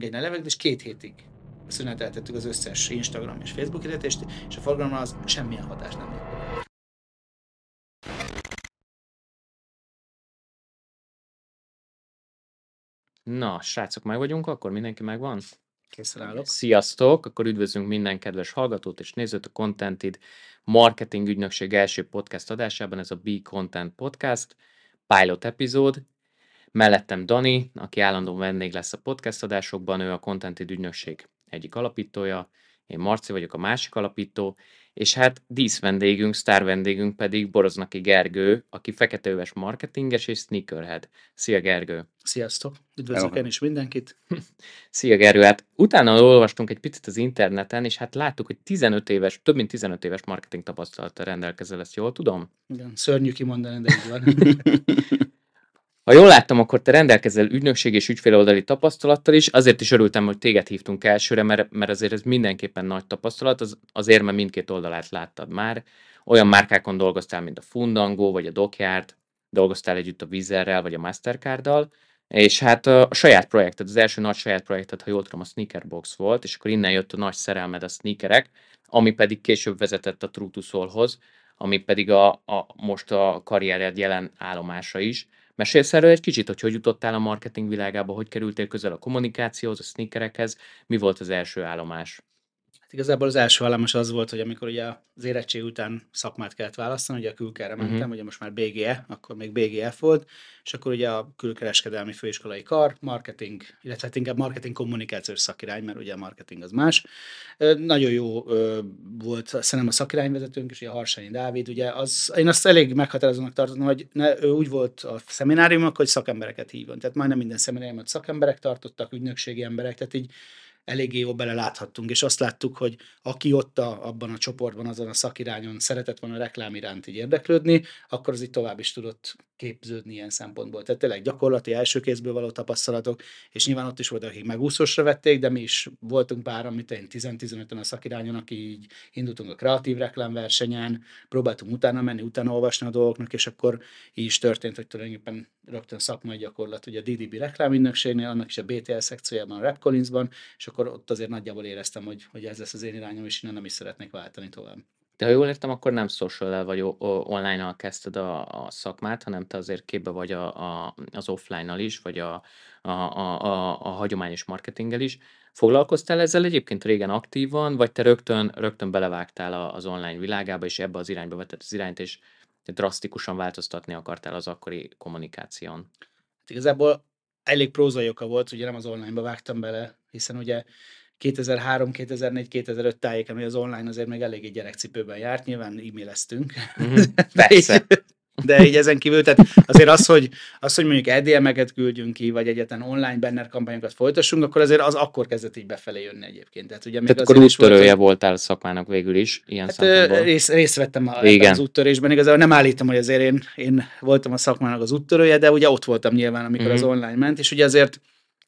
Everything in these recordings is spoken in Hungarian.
egy levegőt, és két hétig szüneteltettük az összes Instagram és Facebook hirdetést, és a forgalomra az semmilyen hatás nem lett. Na, srácok, meg vagyunk, akkor mindenki megvan? Készen állok. Sziasztok! Akkor üdvözlünk minden kedves hallgatót és nézőt a Contentid marketing ügynökség első podcast adásában, ez a Be Content Podcast, pilot epizód. Mellettem Dani, aki állandó vendég lesz a podcast adásokban, ő a Contentid ügynökség egyik alapítója, én Marci vagyok a másik alapító, és hát dísz vendégünk, sztár vendégünk pedig Boroznaki Gergő, aki feketeöves marketinges és sneakerhead. Szia Gergő! Sziasztok! Üdvözlök én is mindenkit! Szia Gergő! Hát utána olvastunk egy picit az interneten, és hát láttuk, hogy 15 éves, több mint 15 éves marketing tapasztalattal rendelkezel, ezt jól tudom? Igen, szörnyű kimondani, de így van. Ha jól láttam, akkor te rendelkezel ügynökség és ügyféloldali tapasztalattal is, azért is örültem, hogy téged hívtunk elsőre, mert, mert azért ez mindenképpen nagy tapasztalat, az, azért, mert mindkét oldalát láttad már. Olyan márkákon dolgoztál, mint a Fundango vagy a Dockyard, dolgoztál együtt a Vizerrel vagy a Mastercarddal, és hát a saját projekted, az első nagy saját projekted, ha jól tudom, a Sneakerbox volt, és akkor innen jött a nagy szerelmed a sneakerek, ami pedig később vezetett a True to Soul-hoz, ami pedig a, a, most a karriered jelen állomása is. Mesélsz erről egy kicsit, hogy hogy jutottál a marketing világába, hogy kerültél közel a kommunikációhoz, a sneakerekhez, mi volt az első állomás? Igazából az első állomás az volt, hogy amikor ugye az érettség után szakmát kellett választani, ugye a külkerre mentem, uh-huh. ugye most már BGE, akkor még BGF volt, és akkor ugye a külkereskedelmi főiskolai kar, marketing, illetve hát inkább marketing kommunikációs szakirány, mert ugye a marketing az más. Nagyon jó volt szerintem a szakirányvezetőnk, és ugye a Harsányi Dávid, ugye az, én azt elég meghatározónak tartottam, hogy ne, ő úgy volt a szemináriumok, hogy szakembereket hívjon. Tehát majdnem minden szemináriumot szakemberek tartottak, ügynökségi emberek, tehát így eléggé jól beleláthattunk, és azt láttuk, hogy aki ott a, abban a csoportban, azon a szakirányon szeretett volna a reklám iránt így érdeklődni, akkor az így tovább is tudott képződni ilyen szempontból. Tehát tényleg gyakorlati első kézből való tapasztalatok, és nyilván ott is voltak, akik megúszósra vették, de mi is voltunk pár, amit én 10-15-en a szakirányon, aki így indultunk a kreatív reklámversenyen, próbáltunk utána menni, utána olvasni a dolgoknak, és akkor így is történt, hogy tulajdonképpen rögtön szakmai gyakorlat, ugye a DDB reklámügynökségnél, annak is a BTL szekciójában, a Rap Collinsban, és akkor ott azért nagyjából éreztem, hogy, hogy ez lesz az én irányom, és innen nem is szeretnék váltani tovább. Ha jól értem, akkor nem social vagy online-nal kezdted a, a szakmát, hanem te azért képbe vagy a, a, az offline-nal is, vagy a, a, a, a, a hagyományos marketinggel is. Foglalkoztál ezzel egyébként régen aktívan, vagy te rögtön, rögtön belevágtál az online világába, és ebbe az irányba vetted az irányt, és drasztikusan változtatni akartál az akkori kommunikáción? Hát igazából elég prózai oka volt, ugye nem az online-ba vágtam bele, hiszen ugye 2003, 2004, 2005 tájéken, hogy az online azért még eléggé gyerekcipőben járt, nyilván e-maileztünk. Mm, persze. De így ezen kívül, tehát azért az, hogy, az, hogy mondjuk EDM-eket küldjünk ki, vagy egyetlen online banner kampányokat folytassunk, akkor azért az akkor kezdett így befelé jönni egyébként. Tehát, ugye még tehát akkor úttörője volt, voltál a szakmának végül is, ilyen hát, rész, részt vettem a, az úttörésben, igazából nem állítom, hogy azért én, én voltam a szakmának az úttörője, de ugye ott voltam nyilván, amikor mm-hmm. az online ment, és ugye azért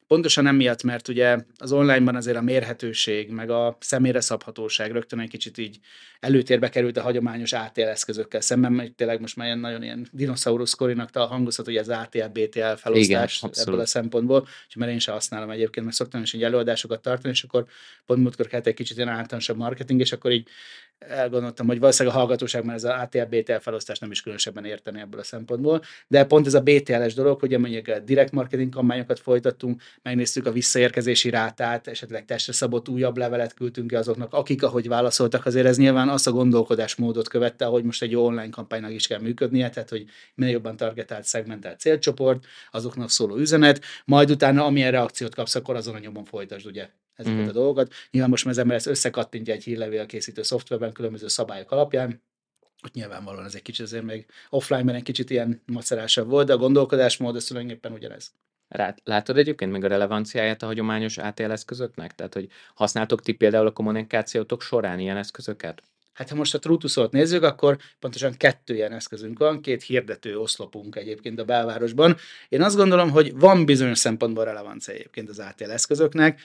Pontosan emiatt, mert ugye az onlineban azért a mérhetőség, meg a személyre szabhatóság rögtön egy kicsit így előtérbe került a hagyományos ATL eszközökkel szemben, mert tényleg most már ilyen nagyon ilyen dinoszaurusz korinak hangozhat, hogy az ATL, BTL felosztás Igen, ebből a szempontból, és mert én sem használom egyébként, mert szoktam is így előadásokat tartani, és akkor pont múltkor kellett egy kicsit ilyen általánosabb marketing, és akkor így elgondoltam, hogy valószínűleg a hallgatóság már ez az ATL-BTL felosztás nem is különösebben érteni ebből a szempontból, de pont ez a BTL-es dolog, hogy mondjuk a direct marketing kampányokat folytattunk, megnéztük a visszaérkezési rátát, esetleg testre szabott újabb levelet küldtünk ki azoknak, akik ahogy válaszoltak, azért ez nyilván azt a gondolkodásmódot követte, hogy most egy jó online kampánynak is kell működnie, tehát hogy minél jobban targetált, szegmentált célcsoport, azoknak szóló üzenet, majd utána amilyen reakciót kapsz, akkor azon a nyomon folytasd ugye ezeket mm. a dolgokat. Nyilván most már az ember ezt összekattintja egy hírlevél készítő szoftverben különböző szabályok alapján, ott nyilvánvalóan ez egy kicsit azért még offline-ben egy kicsit ilyen macerásabb volt, de a gondolkodásmód az tulajdonképpen ugyanez. Látod egyébként még a relevanciáját a hagyományos ATL eszközöknek? Tehát, hogy használtok ti például a kommunikációtok során ilyen eszközöket? Hát ha most a Trutusot nézzük, akkor pontosan kettő ilyen eszközünk van, két hirdető oszlopunk egyébként a belvárosban. Én azt gondolom, hogy van bizonyos szempontból relevancia egyébként az ATL eszközöknek.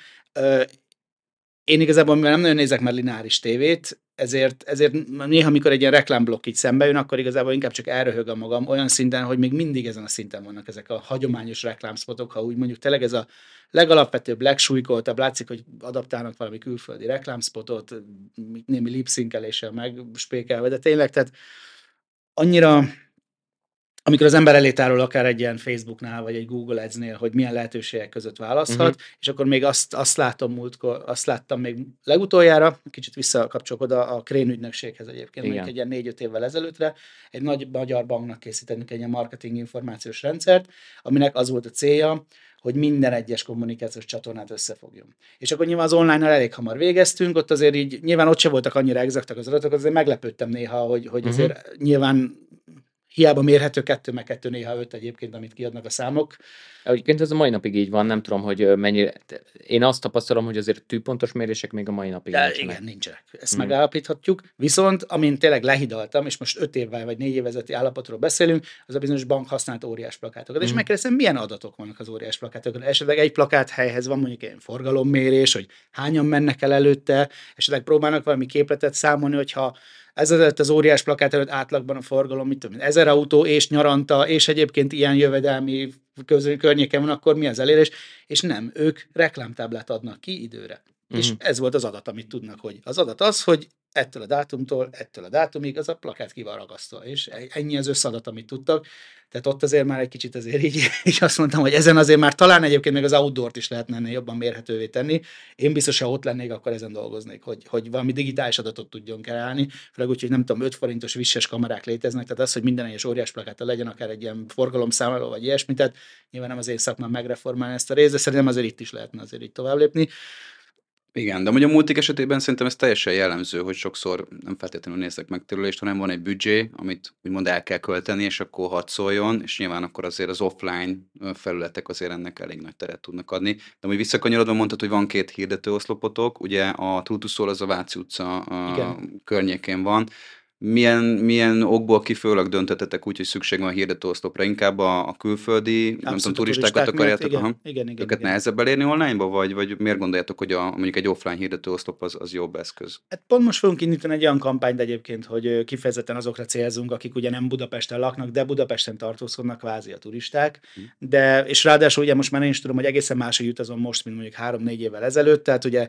Én igazából, mivel nem nagyon nézek már lineáris tévét, ezért, ezért néha, amikor egy ilyen reklámblokk így szembe jön, akkor igazából inkább csak elröhög a magam olyan szinten, hogy még mindig ezen a szinten vannak ezek a hagyományos reklámspotok, ha úgy mondjuk tényleg ez a legalapvetőbb, legsúlykoltabb, látszik, hogy adaptálnak valami külföldi reklámspotot, némi lipszinkeléssel meg spékelve, de tényleg, tehát annyira amikor az ember elé tárol akár egy ilyen Facebooknál, vagy egy Google Ads-nél, hogy milyen lehetőségek között választhat, uh-huh. és akkor még azt, azt látom múltkor, azt láttam még legutoljára, kicsit visszakapcsolok oda a Krén ügynökséghez egyébként, Igen. egy ilyen négy-öt évvel ezelőttre, egy nagy magyar banknak készítettünk egy ilyen marketing információs rendszert, aminek az volt a célja, hogy minden egyes kommunikációs csatornát összefogjon. És akkor nyilván az online-nal elég hamar végeztünk, ott azért így, nyilván ott se voltak annyira exaktak az adatok, azért meglepődtem néha, hogy, hogy uh-huh. azért nyilván hiába mérhető kettő, meg kettő néha öt egyébként, amit kiadnak a számok. Egyébként ez a mai napig így van, nem tudom, hogy mennyire. Én azt tapasztalom, hogy azért tűpontos mérések még a mai napig De nincsenek. Igen, nincsenek. Ezt hmm. megállapíthatjuk. Viszont, amint tényleg lehidaltam, és most öt évvel vagy négy évezeti állapotról beszélünk, az a bizonyos bank használt óriás plakátokat. Hmm. És megkérdezem, milyen adatok vannak az óriás plakátokon. Esetleg egy plakát helyhez van mondjuk egy forgalommérés, hogy hányan mennek el előtte, esetleg próbálnak valami képletet számolni, hogyha ez az óriás plakát előtt átlagban a forgalom, mit tudom, ezer autó és nyaranta, és egyébként ilyen jövedelmi közül, környéken van, akkor mi az elérés? És nem, ők reklámtáblát adnak ki időre. Mm. És mhm. ez volt az adat, amit tudnak, hogy az adat az, hogy ettől a dátumtól, ettől a dátumig az a plakát ki van ragasztva, és e- ennyi az összadat, amit tudtak. Tehát ott azért már egy kicsit azért így, így azt mondtam, hogy ezen azért már talán egyébként még az outdoort is lehetne ennél jobban mérhetővé tenni. Én biztos, ha ott lennék, akkor ezen dolgoznék, hogy, hogy valami digitális adatot tudjon kreálni, főleg úgy, hogy nem tudom, 5 forintos visses kamerák léteznek, tehát az, hogy minden egyes óriás plakáta legyen akár egy ilyen forgalomszámoló vagy ilyesmi, tehát nyilván nem az én szakmám megreformálni ezt a részt, de szerintem azért itt is lehetne azért így tovább lépni. Igen, de hogy a multik esetében szerintem ez teljesen jellemző, hogy sokszor nem feltétlenül néznek megtérülést, hanem van egy büdzsé, amit úgymond el kell költeni, és akkor hadd szóljon, és nyilván akkor azért az offline felületek azért ennek elég nagy teret tudnak adni. De hogy visszakanyarodva mondtad, hogy van két hirdetőoszlopotok, ugye a Trutuszól az a Váci utca a környékén van, milyen, milyen okból kifőleg döntetetek úgy, hogy szükség van hirdetőoszlopra? Inkább a, a külföldi, Abszolút nem tudom, turistákat akarjátok? Igen, aha. igen, igen, Őket igen. nehezebb elérni online-ba, vagy, vagy miért gondoljátok, hogy a, mondjuk egy offline hirdetőoszlop az, az jobb eszköz? Hát pont most fogunk indítani egy olyan kampányt egyébként, hogy kifejezetten azokra célzunk, akik ugye nem Budapesten laknak, de Budapesten tartózkodnak kvázi a turisták. Hm. De, és ráadásul ugye most már én is tudom, hogy egészen máshogy utazom most, mint mondjuk három-négy évvel ezelőtt, tehát ugye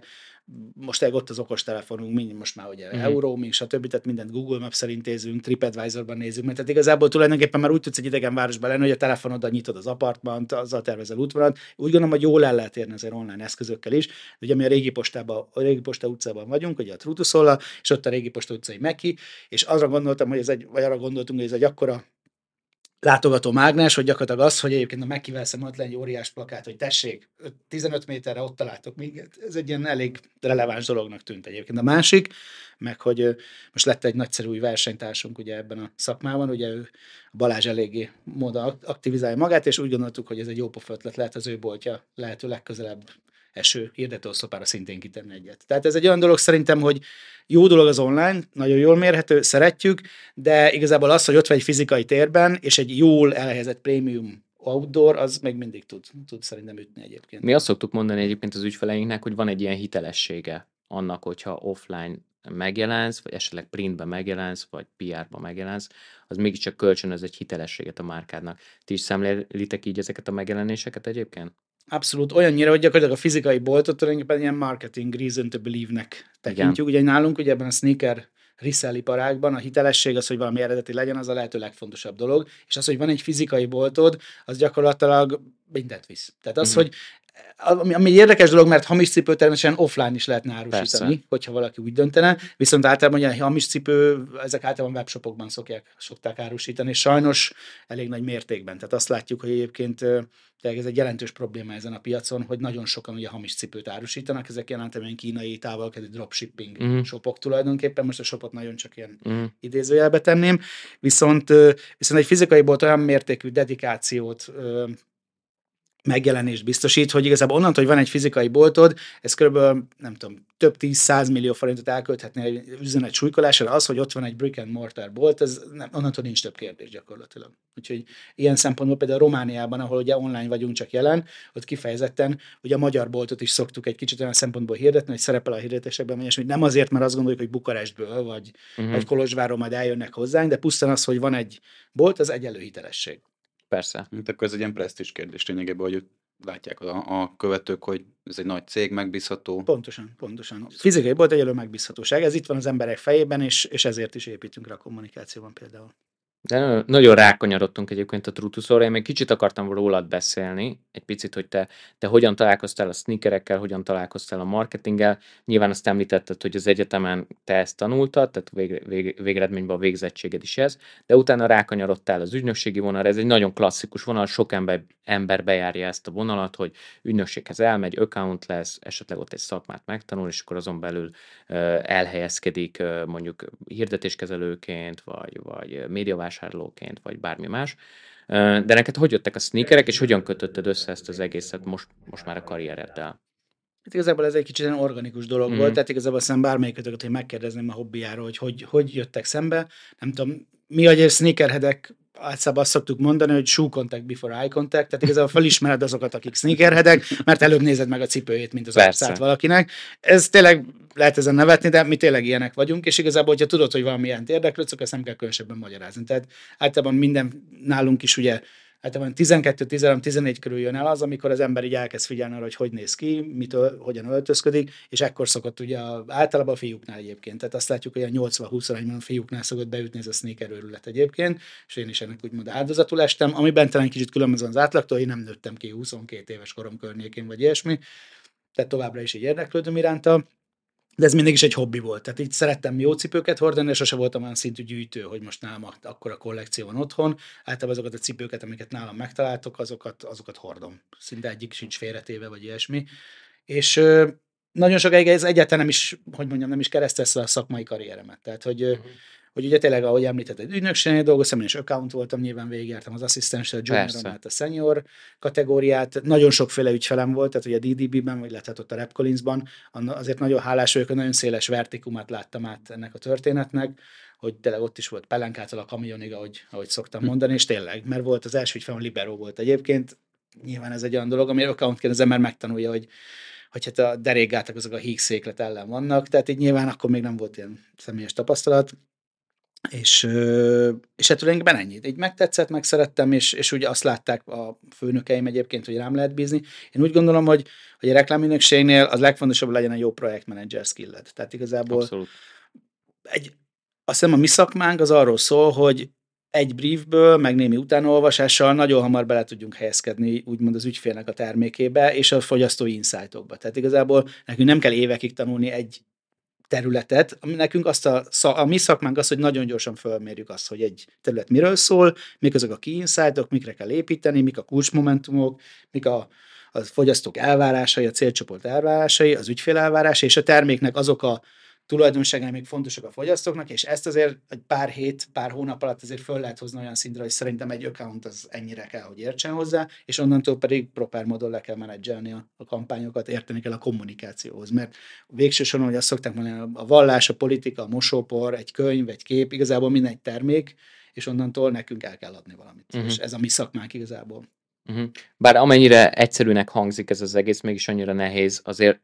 most ott az okostelefonunk, mind most már ugye mm-hmm. euró, még stb. Tehát mindent Google Maps-el intézünk, TripAdvisor-ban nézzük, mert tehát igazából tulajdonképpen már úgy tudsz egy idegen városban lenni, hogy a telefonoddal nyitod az apartmant, azzal tervezel útvonalat. Úgy gondolom, hogy jól el lehet érni azért online eszközökkel is. De ugye mi a régi, postában, a régi posta utcában vagyunk, ugye a Trutuszolla, és ott a régi posta utcai Meki, és arra gondoltam, hogy ez egy, vagy arra gondoltunk, hogy ez egy akkora látogató mágnes, hogy gyakorlatilag az, hogy egyébként a Mekivel szemben egy óriás plakát, hogy tessék, 15 méterre ott találtok minket. Ez egy ilyen elég releváns dolognak tűnt egyébként. A másik, meg hogy most lett egy nagyszerű új versenytársunk ugye ebben a szakmában, ugye ő Balázs eléggé módon aktivizálja magát, és úgy gondoltuk, hogy ez egy jó pofötlet lehet az ő boltja lehető legközelebb eső hirdetőoszlopára szintén kitenni egyet. Tehát ez egy olyan dolog szerintem, hogy jó dolog az online, nagyon jól mérhető, szeretjük, de igazából az, hogy ott vagy egy fizikai térben, és egy jól elhelyezett prémium outdoor, az még mindig tud, tud szerintem ütni egyébként. Mi azt szoktuk mondani egyébként az ügyfeleinknek, hogy van egy ilyen hitelessége annak, hogyha offline megjelensz, vagy esetleg printben megjelensz, vagy PR-ban megjelensz, az mégiscsak kölcsönöz egy hitelességet a márkádnak. Ti is szemlélitek így ezeket a megjelenéseket egyébként? Abszolút olyannyira, hogy gyakorlatilag a fizikai boltot tulajdonképpen ilyen marketing reason to believe-nek tekintjük. Igen. Ugye nálunk ugye ebben a sneaker resell iparágban a hitelesség az, hogy valami eredeti legyen, az a lehető legfontosabb dolog, és az, hogy van egy fizikai boltod, az gyakorlatilag mindent visz. Tehát az, uh-huh. hogy ami, ami érdekes dolog, mert hamis cipő természetesen offline is lehetne árusítani, Persze. hogyha valaki úgy döntene, viszont általában ugye hamis cipő, ezek általában webshopokban szokják, szokták árusítani, és sajnos elég nagy mértékben. Tehát azt látjuk, hogy egyébként tehát ez egy jelentős probléma ezen a piacon, hogy nagyon sokan ugye hamis cipőt árusítanak, ezek jelentően kínai távolkedő dropshipping uh-huh. shopok tulajdonképpen, most a shopot nagyon csak ilyen uh-huh. idézőjelbe tenném, viszont, viszont egy fizikai bolt olyan mértékű dedikációt megjelenést biztosít, hogy igazából onnantól, hogy van egy fizikai boltod, ez körülbelül, nem tudom, több tíz száz millió forintot elkölthetni egy üzenet súlykolásra, az, hogy ott van egy brick and mortar bolt, ez nem, onnantól nincs több kérdés gyakorlatilag. Úgyhogy ilyen szempontból például Romániában, ahol ugye online vagyunk csak jelen, ott kifejezetten ugye a magyar boltot is szoktuk egy kicsit olyan szempontból hirdetni, hogy szerepel a hirdetésekben, és nem azért, mert azt gondoljuk, hogy Bukarestből vagy, uh-huh. vagy Kolozsváról majd eljönnek hozzánk, de pusztán az, hogy van egy bolt, az egy előhitelesség. Persze. Hát akkor ez egy ilyen presztis kérdés lényegében, hogy látják a, a követők, hogy ez egy nagy cég, megbízható. Pontosan, pontosan. Fizikai bolt egyelő megbízhatóság, ez itt van az emberek fejében, és, és ezért is építünk rá a kommunikációban például. De nagyon rákanyarodtunk egyébként a Trutuszóra, én még kicsit akartam rólad beszélni, egy picit, hogy te, te hogyan találkoztál a sneakerekkel, hogyan találkoztál a marketinggel. Nyilván azt említetted, hogy az egyetemen te ezt tanultad, tehát vég, vég, végeredményben a végzettséged is ez, de utána rákanyarodtál az ügynökségi vonal, ez egy nagyon klasszikus vonal, sok ember, ember bejárja ezt a vonalat, hogy ügynökséghez elmegy, account lesz, esetleg ott egy szakmát megtanul, és akkor azon belül uh, elhelyezkedik uh, mondjuk hirdetéskezelőként, vagy, vagy médiavásárlóként, vagy bármi más. De neked hogy jöttek a sneakerek, és hogyan kötötted össze ezt az egészet most, most már a karriereddel? Hát igazából ez egy kicsit egy organikus dolog mm. volt, tehát igazából aztán bármelyikötöket, hogy megkérdezném a hobbiáról, hogy, hogy hogy jöttek szembe. Nem tudom, mi a sneakerheadek általában azt szoktuk mondani, hogy shoe contact before eye contact, tehát igazából felismered azokat, akik sneakerheadek, mert előbb nézed meg a cipőjét, mint az arcát valakinek. Ez tényleg lehet ezen nevetni, de mi tényleg ilyenek vagyunk, és igazából, hogyha tudod, hogy valamilyen érdeklődsz, akkor ezt nem kell különösebben magyarázni. Tehát általában minden nálunk is ugye általában 12-13-14 körül jön el az, amikor az ember így elkezd figyelni arra, hogy hogy néz ki, mit, hogyan öltözködik, és ekkor szokott ugye általában a fiúknál egyébként. Tehát azt látjuk, hogy a 80-20 arányban a fiúknál szokott beütni ez a sneaker őrület egyébként, és én is ennek úgymond áldozatul estem, amiben talán kicsit különböző az átlagtól, én nem nőttem ki 22 éves korom környékén, vagy ilyesmi, tehát továbbra is így érdeklődöm iránta de ez mindig is egy hobbi volt. Tehát így szerettem jó cipőket hordani, és sose voltam olyan szintű gyűjtő, hogy most nálam akkor a kollekció van otthon. Általában azokat a cipőket, amiket nálam megtaláltok, azokat, azokat hordom. Szinte egyik sincs félretéve, vagy ilyesmi. És ö, nagyon sokáig ez egyáltalán nem is, hogy mondjam, nem is keresztezte a szakmai karrieremet. Tehát, hogy uh-huh hogy ugye tényleg, ahogy említetted, ügynökségnél dolgoztam, én is account voltam, nyilván végigjártam az asszisztenssel, a junior át a senior kategóriát, nagyon sokféle ügyfelem volt, tehát ugye a DDB-ben, vagy lehet ott a Rap Collins-ban, azért nagyon hálás vagyok, hogy nagyon széles vertikumát láttam át ennek a történetnek, hogy tényleg ott is volt pelenkától a kamionig, ahogy, ahogy szoktam hm. mondani, és tényleg, mert volt az első ügyfelem, Libero volt egyébként, nyilván ez egy olyan dolog, ami accountként az ember megtanulja, hogy hogy hát a derékgátak azok a hígszéklet ellen vannak, tehát így nyilván akkor még nem volt ilyen személyes tapasztalat, és, és hát tulajdonképpen ennyit. Így megtetszett, megszerettem, és, és ugye azt látták a főnökeim egyébként, hogy rám lehet bízni. Én úgy gondolom, hogy, hogy a reklámügynökségnél az legfontosabb legyen a jó projektmenedzser skilled. Tehát igazából Abszolút. egy, azt hiszem a mi szakmánk az arról szól, hogy egy briefből, meg némi utánolvasással nagyon hamar bele tudjunk helyezkedni úgymond az ügyfélnek a termékébe és a fogyasztói insightokba. Tehát igazából nekünk nem kell évekig tanulni egy területet, nekünk azt a, a mi szakmánk az, hogy nagyon gyorsan fölmérjük azt, hogy egy terület miről szól, mik azok a key insightok, mikre kell építeni, mik a kulcsmomentumok, mik a, a fogyasztók elvárásai, a célcsoport elvárásai, az ügyfél elvárásai, és a terméknek azok a tulajdonságai még fontosak a fogyasztóknak, és ezt azért egy pár hét, pár hónap alatt azért föl lehet hozni olyan szintre, hogy szerintem egy account az ennyire kell, hogy értsen hozzá, és onnantól pedig proper módon le kell menedzselni a, a kampányokat, érteni kell a kommunikációhoz, mert végső soron, hogy azt szokták mondani, a vallás, a politika, a mosópor, egy könyv, egy kép, igazából minden egy termék, és onnantól nekünk el kell adni valamit. Uh-huh. És ez a mi szakmánk igazából. Uh-huh. Bár amennyire egyszerűnek hangzik ez az egész, mégis annyira nehéz, azért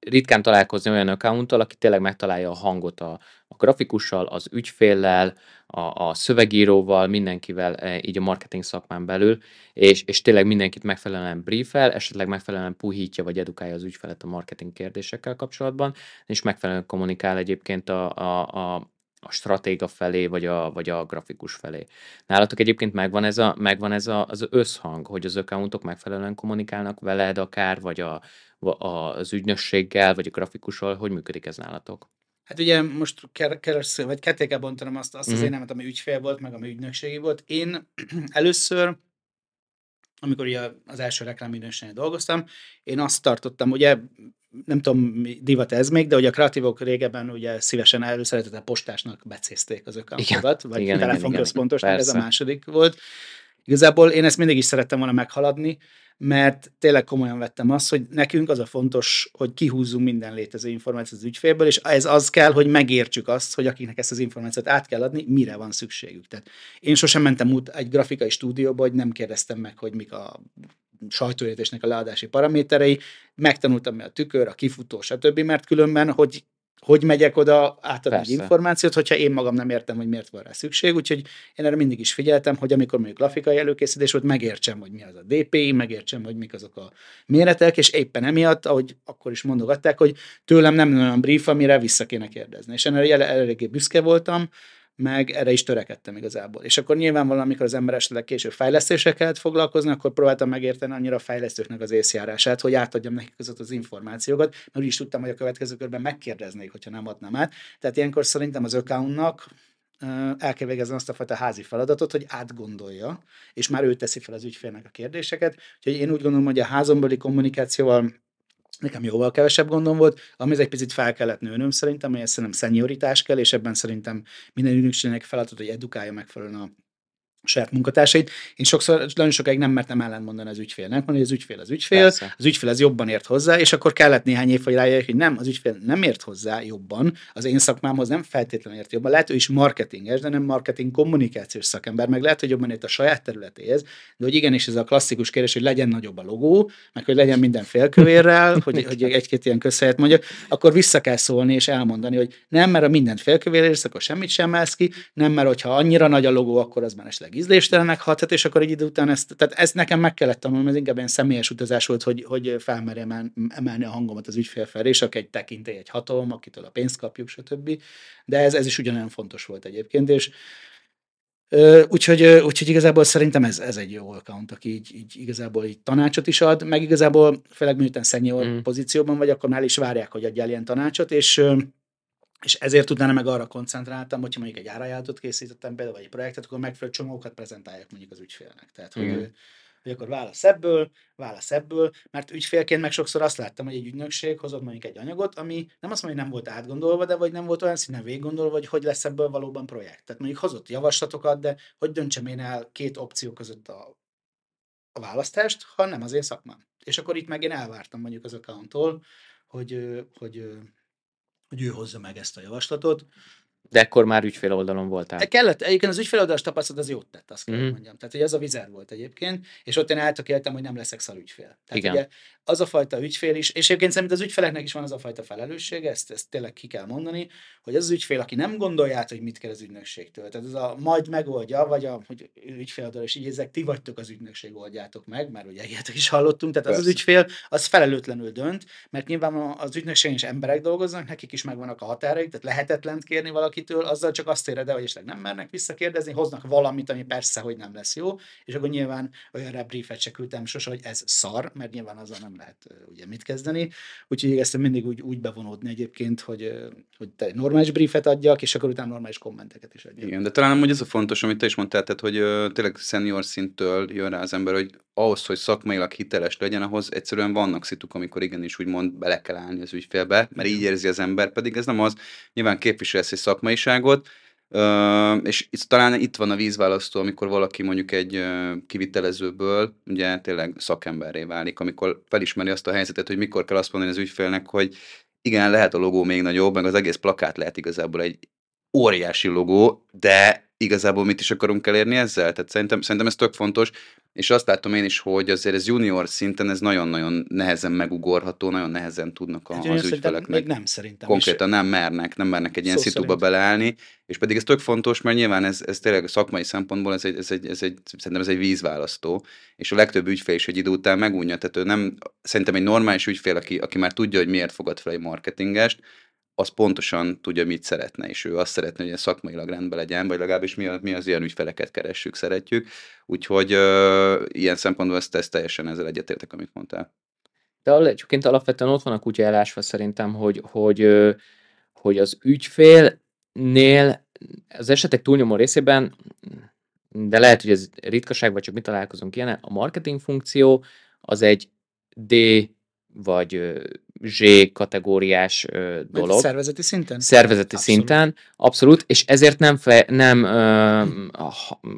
ritkán találkozni olyan accounttal, aki tényleg megtalálja a hangot a, a grafikussal, az ügyféllel, a, a szövegíróval, mindenkivel e, így a marketing szakmán belül, és, és tényleg mindenkit megfelelően briefel, esetleg megfelelően puhítja vagy edukálja az ügyfelet a marketing kérdésekkel kapcsolatban, és megfelelően kommunikál egyébként a, a, a a stratéga felé, vagy a, vagy a grafikus felé. Nálatok egyébként megvan ez, a, megvan ez a, az összhang, hogy az accountok megfelelően kommunikálnak veled akár, vagy a, az ügynösséggel, vagy a grafikussal, hogy működik ez nálatok? Hát ugye most kereső, vagy ketté kell bontanom azt, azt mm-hmm. az énemet, ami ügyfél volt, meg ami ügynökségi volt. Én először, amikor ugye az első reklámügynökségnél dolgoztam, én azt tartottam, ugye nem tudom, divat ez még, de ugye a kreatívok régebben ugye szívesen előszeretettel postásnak becézték az ökánkodat, vagy telefonközpontosnak, ez a második volt. Igazából én ezt mindig is szerettem volna meghaladni, mert tényleg komolyan vettem azt, hogy nekünk az a fontos, hogy kihúzzunk minden létező információt az ügyfélből, és ez az kell, hogy megértsük azt, hogy akiknek ezt az információt át kell adni, mire van szükségük. Tehát én sosem mentem út egy grafikai stúdióba, hogy nem kérdeztem meg, hogy mik a sajtóértésnek a leadási paraméterei, megtanultam mi a tükör, a kifutó, stb., mert különben, hogy hogy megyek oda átadni egy információt, hogyha én magam nem értem, hogy miért van rá szükség. Úgyhogy én erre mindig is figyeltem, hogy amikor mondjuk grafikai előkészítés volt, megértsem, hogy mi az a DPI, megértsem, hogy mik azok a méretek, és éppen emiatt, ahogy akkor is mondogatták, hogy tőlem nem olyan brief, amire vissza kéne kérdezni. És erre eléggé büszke voltam, meg erre is törekedtem igazából. És akkor nyilvánvalóan, amikor az ember esetleg később fejlesztésre kellett foglalkozni, akkor próbáltam megérteni annyira a fejlesztőknek az észjárását, hogy átadjam nekik között az információkat, mert úgy is tudtam, hogy a következő körben megkérdeznék, hogyha nem adnam át. Tehát ilyenkor szerintem az accountnak el kell végezni azt a fajta házi feladatot, hogy átgondolja, és már ő teszi fel az ügyfélnek a kérdéseket. Úgyhogy én úgy gondolom, hogy a házombeli kommunikációval Nekem jóval kevesebb gondom volt, ami egy picit fel kellett nőnöm szerintem, mert szerintem szenioritás kell, és ebben szerintem minden ügynökségnek feladat, hogy edukálja megfelelően a saját munkatársait. Én sokszor, nagyon sokáig nem mertem ellentmondani az ügyfélnek, hogy az ügyfél az ügyfél, Persze. az ügyfél az jobban ért hozzá, és akkor kellett néhány év, hogy rájöjjek, hogy nem, az ügyfél nem ért hozzá jobban, az én szakmámhoz nem feltétlenül ért jobban. Lehet, hogy is marketinges, de nem marketing kommunikációs szakember, meg lehet, hogy jobban ért a saját területéhez, de hogy igenis ez a klasszikus kérdés, hogy legyen nagyobb a logó, meg hogy legyen minden félkövérrel, hogy, hogy egy-két ilyen közhelyet mondjak, akkor vissza kell szólni és elmondani, hogy nem, mert a mindent félkövérrel akkor semmit sem emelsz ki, nem, mert hogyha annyira nagy a logó, akkor az már esetleg ízléstelenek hathat, és akkor egy idő után ezt, tehát ez nekem meg kellett tanulnom, ez inkább ilyen személyes utazás volt, hogy, hogy felmerjem emelni a hangomat az ügyfél felé, és aki egy tekintély, egy hatalom, akitől a pénzt kapjuk, stb. De ez, ez is ugyanolyan fontos volt egyébként, és Úgyhogy, úgyhogy igazából szerintem ez, ez egy jó account, aki így, így igazából így tanácsot is ad, meg igazából főleg miután senior mm. pozícióban vagy, akkor már is várják, hogy adjál ilyen tanácsot, és és ezért utána meg arra koncentráltam, hogyha mondjuk egy árajátot készítettem például, vagy egy projektet, akkor megfelelő csomókat prezentáljak mondjuk az ügyfélnek. Tehát, hogy, mm. hogy akkor válasz ebből, válasz ebből, mert ügyfélként meg sokszor azt láttam, hogy egy ügynökség hozott mondjuk egy anyagot, ami nem azt mondja, hogy nem volt átgondolva, de vagy nem volt olyan színen végiggondolva, hogy hogy lesz ebből valóban projekt. Tehát mondjuk hozott javaslatokat, de hogy döntsem én el két opció között a, a választást, ha nem az én szakmám. És akkor itt meg én elvártam mondjuk az accounttól, hogy, hogy hogy ő hozza meg ezt a javaslatot. De ekkor már ügyfél oldalon voltál. Kellett, egyébként az ügyfél oldalas tapasztalat az jót tett, azt kell mm. mondjam. Tehát, hogy ez a vizer volt egyébként, és ott én eltökéltem, hogy nem leszek szal ügyfél. Tehát Igen. ugye az a fajta ügyfél is, és egyébként szerintem az ügyfeleknek is van az a fajta felelősség, ezt, ezt tényleg ki kell mondani, hogy az az ügyfél, aki nem gondolja át, hogy mit kell az ügynökségtől. Tehát ez a majd megoldja, vagy a hogy ügyfél is ezek, ti vagytok az ügynökség, oldjátok meg, mert ugye ilyetek is hallottunk. Tehát Persze. az az ügyfél, az felelőtlenül dönt, mert nyilván az ügynökség is emberek dolgoznak, nekik is megvannak a határaik, tehát lehetetlen kérni valakitől, azzal csak azt éred el, hogy esetleg nem mernek visszakérdezni, hoznak valamit, ami persze, hogy nem lesz jó, és akkor nyilván olyan briefet se küldtem sose, hogy ez szar, mert nyilván azzal nem lehet ugye mit kezdeni. Úgyhogy igyekeztem mindig úgy, úgy bevonódni egyébként, hogy, hogy te normális briefet adjak, és akkor utána normális kommenteket is adjak. Igen, de talán amúgy ez a fontos, amit te is mondtál, tehát, hogy tényleg senior szinttől jön rá az ember, hogy ahhoz, hogy szakmailag hiteles legyen, ahhoz egyszerűen vannak szituk, amikor igenis úgymond bele kell állni az ügyfélbe, mert így érzi az ember, pedig ez nem az, nyilván képviselsz egy szakmaiságot, és itt, talán itt van a vízválasztó, amikor valaki mondjuk egy kivitelezőből ugye tényleg szakemberré válik, amikor felismeri azt a helyzetet, hogy mikor kell azt mondani az ügyfélnek, hogy igen, lehet a logó még nagyobb, meg az egész plakát lehet igazából egy óriási logó, de igazából mit is akarunk elérni ezzel? Tehát szerintem, szerintem ez tök fontos, és azt látom én is, hogy azért ez junior szinten ez nagyon-nagyon nehezen megugorható, nagyon nehezen tudnak a, hát, az ügyfelek még nem szerintem Konkrétan is. nem mernek, nem mernek egy ilyen szó szituba szerint. beleállni, és pedig ez tök fontos, mert nyilván ez, ez tényleg szakmai szempontból ez egy, ez egy, ez egy, szerintem ez egy vízválasztó, és a legtöbb ügyfél is egy idő után megunja, tehát ő nem, szerintem egy normális ügyfél, aki, aki már tudja, hogy miért fogad fel egy marketingest, az pontosan tudja, mit szeretne, és ő azt szeretne, hogy szakmailag rendben legyen, vagy legalábbis mi, mi az ilyen ügyfeleket keressük, szeretjük. Úgyhogy uh, ilyen szempontból ezt, ezt teljesen ezzel egyetértek, amit mondtál. De egyébként alapvetően ott van a kutya elásva szerintem, hogy, hogy, hogy az ügyfélnél az esetek túlnyomó részében, de lehet, hogy ez ritkaság, vagy csak mi találkozunk ilyen, a marketing funkció az egy D vagy Z kategóriás dolog. Vagy szervezeti szinten? Szervezeti abszolút. szinten, abszolút, és ezért nem, fe, nem ö,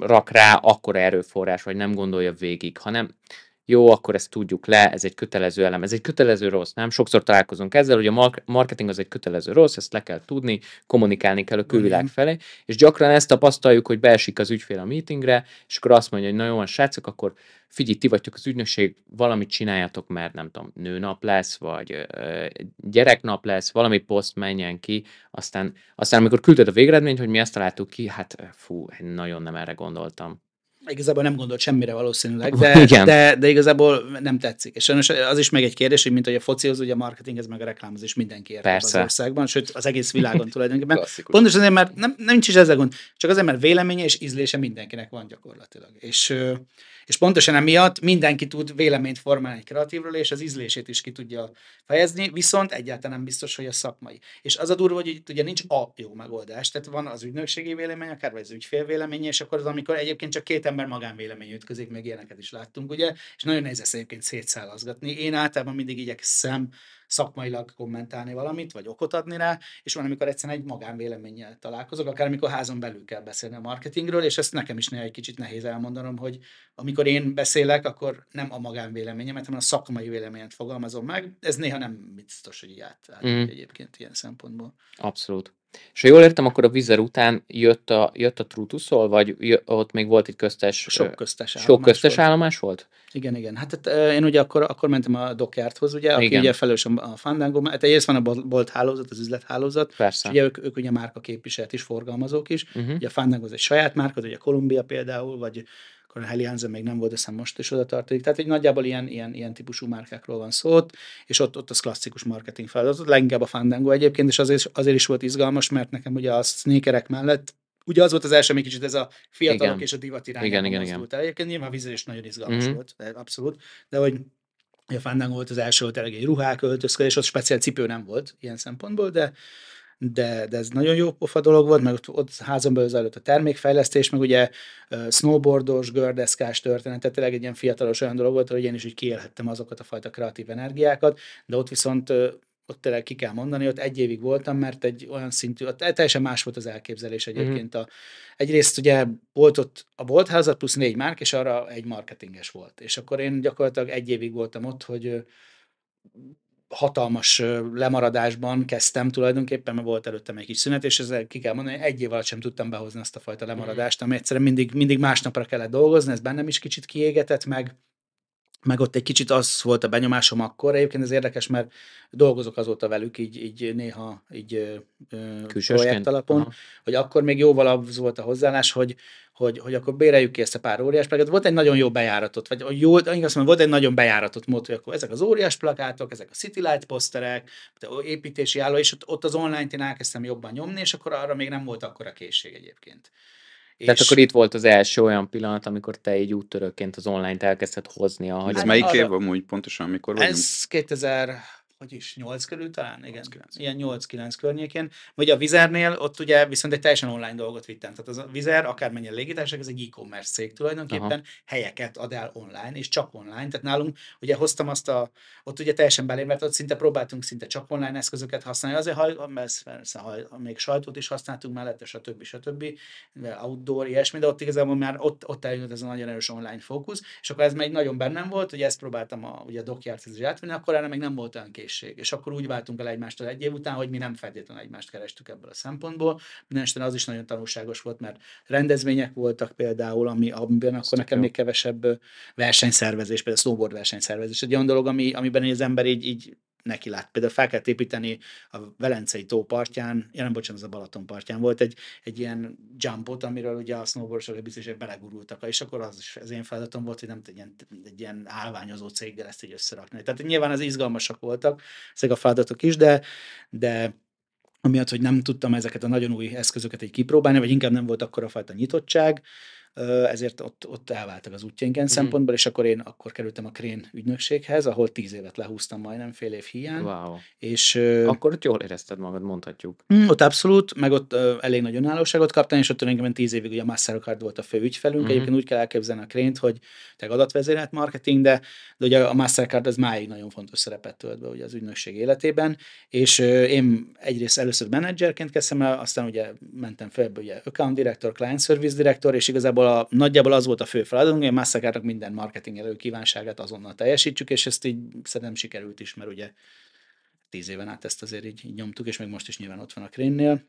rak rá akkora erőforrás, vagy nem gondolja végig, hanem jó, akkor ezt tudjuk le, ez egy kötelező elem, ez egy kötelező rossz, nem? Sokszor találkozunk ezzel, hogy a marketing az egy kötelező rossz, ezt le kell tudni, kommunikálni kell a külvilág felé, és gyakran ezt tapasztaljuk, hogy beesik az ügyfél a meetingre, és akkor azt mondja, hogy na jó, srácok, akkor figyelj, ti vagytok az ügynökség, valamit csináljatok, mert nem tudom, nőnap lesz, vagy ö, gyereknap lesz, valami poszt menjen ki, aztán, aztán amikor küldted a végeredményt, hogy mi ezt találtuk ki, hát fú, nagyon nem erre gondoltam igazából nem gondolt semmire valószínűleg, de, de, de igazából nem tetszik. És sajnos az is meg egy kérdés, hogy mint hogy a focihoz, ugye a marketing, ez meg a reklámozás mindenki ért az országban, sőt az egész világon tulajdonképpen. Pontosan azért, mert nem, nem is ezzel gond, csak azért, mert véleménye és ízlése mindenkinek van gyakorlatilag. És és pontosan emiatt mindenki tud véleményt formálni egy kreatívról, és az ízlését is ki tudja fejezni, viszont egyáltalán nem biztos, hogy a szakmai. És az a durva, hogy itt ugye nincs a jó megoldás. Tehát van az ügynökségi vélemény, akár vagy az ügyfél véleménye, és akkor az, amikor egyébként csak két ember magánvélemény ütközik, meg ilyeneket is láttunk, ugye, és nagyon nehéz ezt egyébként szétszálazgatni. Én általában mindig igyekszem szakmailag kommentálni valamit, vagy okot adni rá, és van, amikor egyszerűen egy magánvéleménnyel találkozok, akár amikor házon belül kell beszélni a marketingről, és ezt nekem is néha egy kicsit nehéz elmondanom, hogy amikor én beszélek, akkor nem a magánvéleményemet, hanem a szakmai véleményet fogalmazom meg. Ez néha nem biztos, hogy így át, át mm. egyébként ilyen szempontból. Abszolút. És ha jól értem, akkor a Vizer után jött a, jött a Trutuszol, vagy ott még volt egy köztes... Sok köztes állomás Sok köztes volt. állomás volt? Igen, igen. Hát, hát én ugye akkor, akkor mentem a Dockyardhoz, ugye, aki igen. ugye felelős a Fandango, hát egyrészt van a bolt hálózat, az üzlethálózat, Persze. és ugye ők, ők ugye márka képviselet is, forgalmazók is. Uh-huh. Ugye a Fandango az egy saját márka, ugye Columbia például, vagy akkor a Helly Hansen még nem volt, hiszem most is oda tartozik. Tehát egy nagyjából ilyen, ilyen, ilyen típusú márkákról van szó, és ott, ott az klasszikus marketing feladat, leginkább a Fandango egyébként, és azért, azért is volt izgalmas, mert nekem ugye a sneakerek mellett Ugye az volt az első, még kicsit ez a fiatalok igen. és a divat irányába igen, igen, igen. el. Egyébként nyilván vízzel is nagyon izgalmas mm-hmm. volt, abszolút, de hogy a Fandango volt az első, volt egy ruhák, öltözködés, ott speciál cipő nem volt ilyen szempontból, de de, de ez nagyon jó pofa dolog volt, meg ott, ott házon belül zajlott a termékfejlesztés, meg ugye snowboardos, gördeszkás történet, tehát tényleg egy ilyen fiatalos olyan dolog volt, hogy én is úgy kiélhettem azokat a fajta kreatív energiákat, de ott viszont ott tényleg ki kell mondani, ott egy évig voltam, mert egy olyan szintű, ott teljesen más volt az elképzelés mhm. egyébként. A, egyrészt ugye volt ott a boltházat plusz négy márk, és arra egy marketinges volt. És akkor én gyakorlatilag egy évig voltam ott, hogy hatalmas lemaradásban kezdtem tulajdonképpen, mert volt előttem egy kis szünet, és ezzel ki kell mondani, hogy egy év alatt sem tudtam behozni ezt a fajta mhm. lemaradást, ami egyszerűen mindig, mindig másnapra kellett dolgozni, ez bennem is kicsit kiégetett meg, meg ott egy kicsit az volt a benyomásom akkor, egyébként ez érdekes, mert dolgozok azóta velük, így, így néha így projekt alapon, Aha. hogy akkor még jóval az volt a hozzáállás, hogy, hogy, hogy akkor béreljük ki ezt a pár óriás plakátot. Volt egy nagyon jó bejáratot, vagy jó, igaz, mondom, volt egy nagyon bejáratott mód, hogy akkor ezek az óriás plakátok, ezek a City Light poszterek, építési álló, és ott, ott az online-t én elkezdtem jobban nyomni, és akkor arra még nem volt akkor a készség egyébként. Tehát és... akkor itt volt az első olyan pillanat, amikor te egy úttörőként az online-t elkezdted hozni. Ahogy... Ez hát melyik év amúgy pontosan, amikor vagyunk? Ez 2000 hogy is, 8 körül talán? Igen, 8-9. ilyen 8-9 környékén. Vagy a Vizernél ott ugye viszont egy teljesen online dolgot vittem. Tehát az a Vizer, akármennyire légitársaság, ez egy e-commerce cég tulajdonképpen, Aha. helyeket ad el online, és csak online. Tehát nálunk ugye hoztam azt a, ott ugye teljesen belém, mert ott szinte próbáltunk szinte csak online eszközöket használni. Azért, ha, persze, ha még sajtót is használtunk mellette, stb. stb. outdoor, ilyesmi, de ott igazából már ott, ott eljött ez a nagyon erős online fókusz, és akkor ez még nagyon bennem volt, hogy ezt próbáltam a, ugye a is átvenni, akkor erre még nem volt olyan kés készség. És akkor úgy váltunk el egymástól egy év után, hogy mi nem feltétlenül egymást kerestük ebből a szempontból. Mindenesetre az is nagyon tanulságos volt, mert rendezvények voltak például, ami, amiben akkor nekem még kevesebb versenyszervezés, például snowboard versenyszervezés. Egy olyan dolog, ami, amiben az ember így, így neki lát. Például fel kell építeni a Velencei tó partján, ja nem bocsánat, az a Balaton partján volt egy, egy ilyen jumpot, amiről ugye a snowboardosok biztos, hogy belegurultak, és akkor az is az én feladatom volt, hogy nem egy ilyen, egy ilyen állványozó céggel ezt így összerakni. Tehát nyilván az izgalmasak voltak ezek a feladatok is, de, de amiatt, hogy nem tudtam ezeket a nagyon új eszközöket így kipróbálni, vagy inkább nem volt akkor a fajta nyitottság, ezért ott, ott elváltak az útjaink mm. szempontból, és akkor én akkor kerültem a Krén ügynökséghez, ahol tíz évet lehúztam majdnem fél év hiány. Wow. És, akkor ott jól érezted magad, mondhatjuk. Mm, ott abszolút, meg ott elég nagy önállóságot kaptam, és ott tulajdonképpen tíz évig ugye a Mastercard volt a fő ügyfelünk, mm-hmm. egyébként úgy kell elképzelni a Krént, hogy te adatvezérelt marketing, de, de ugye a Mastercard az máig nagyon fontos szerepet tölt be ugye az ügynökség életében, és én egyrészt először menedzserként kezdtem el, aztán ugye mentem fel, ugye account director, client service director, és igazából igazából a, nagyjából az volt a fő feladatunk, hogy a mastercard minden marketing elő kívánságát azonnal teljesítsük, és ezt így szerintem sikerült is, mert ugye tíz éven át ezt azért így, így nyomtuk, és még most is nyilván ott van a Krénnél.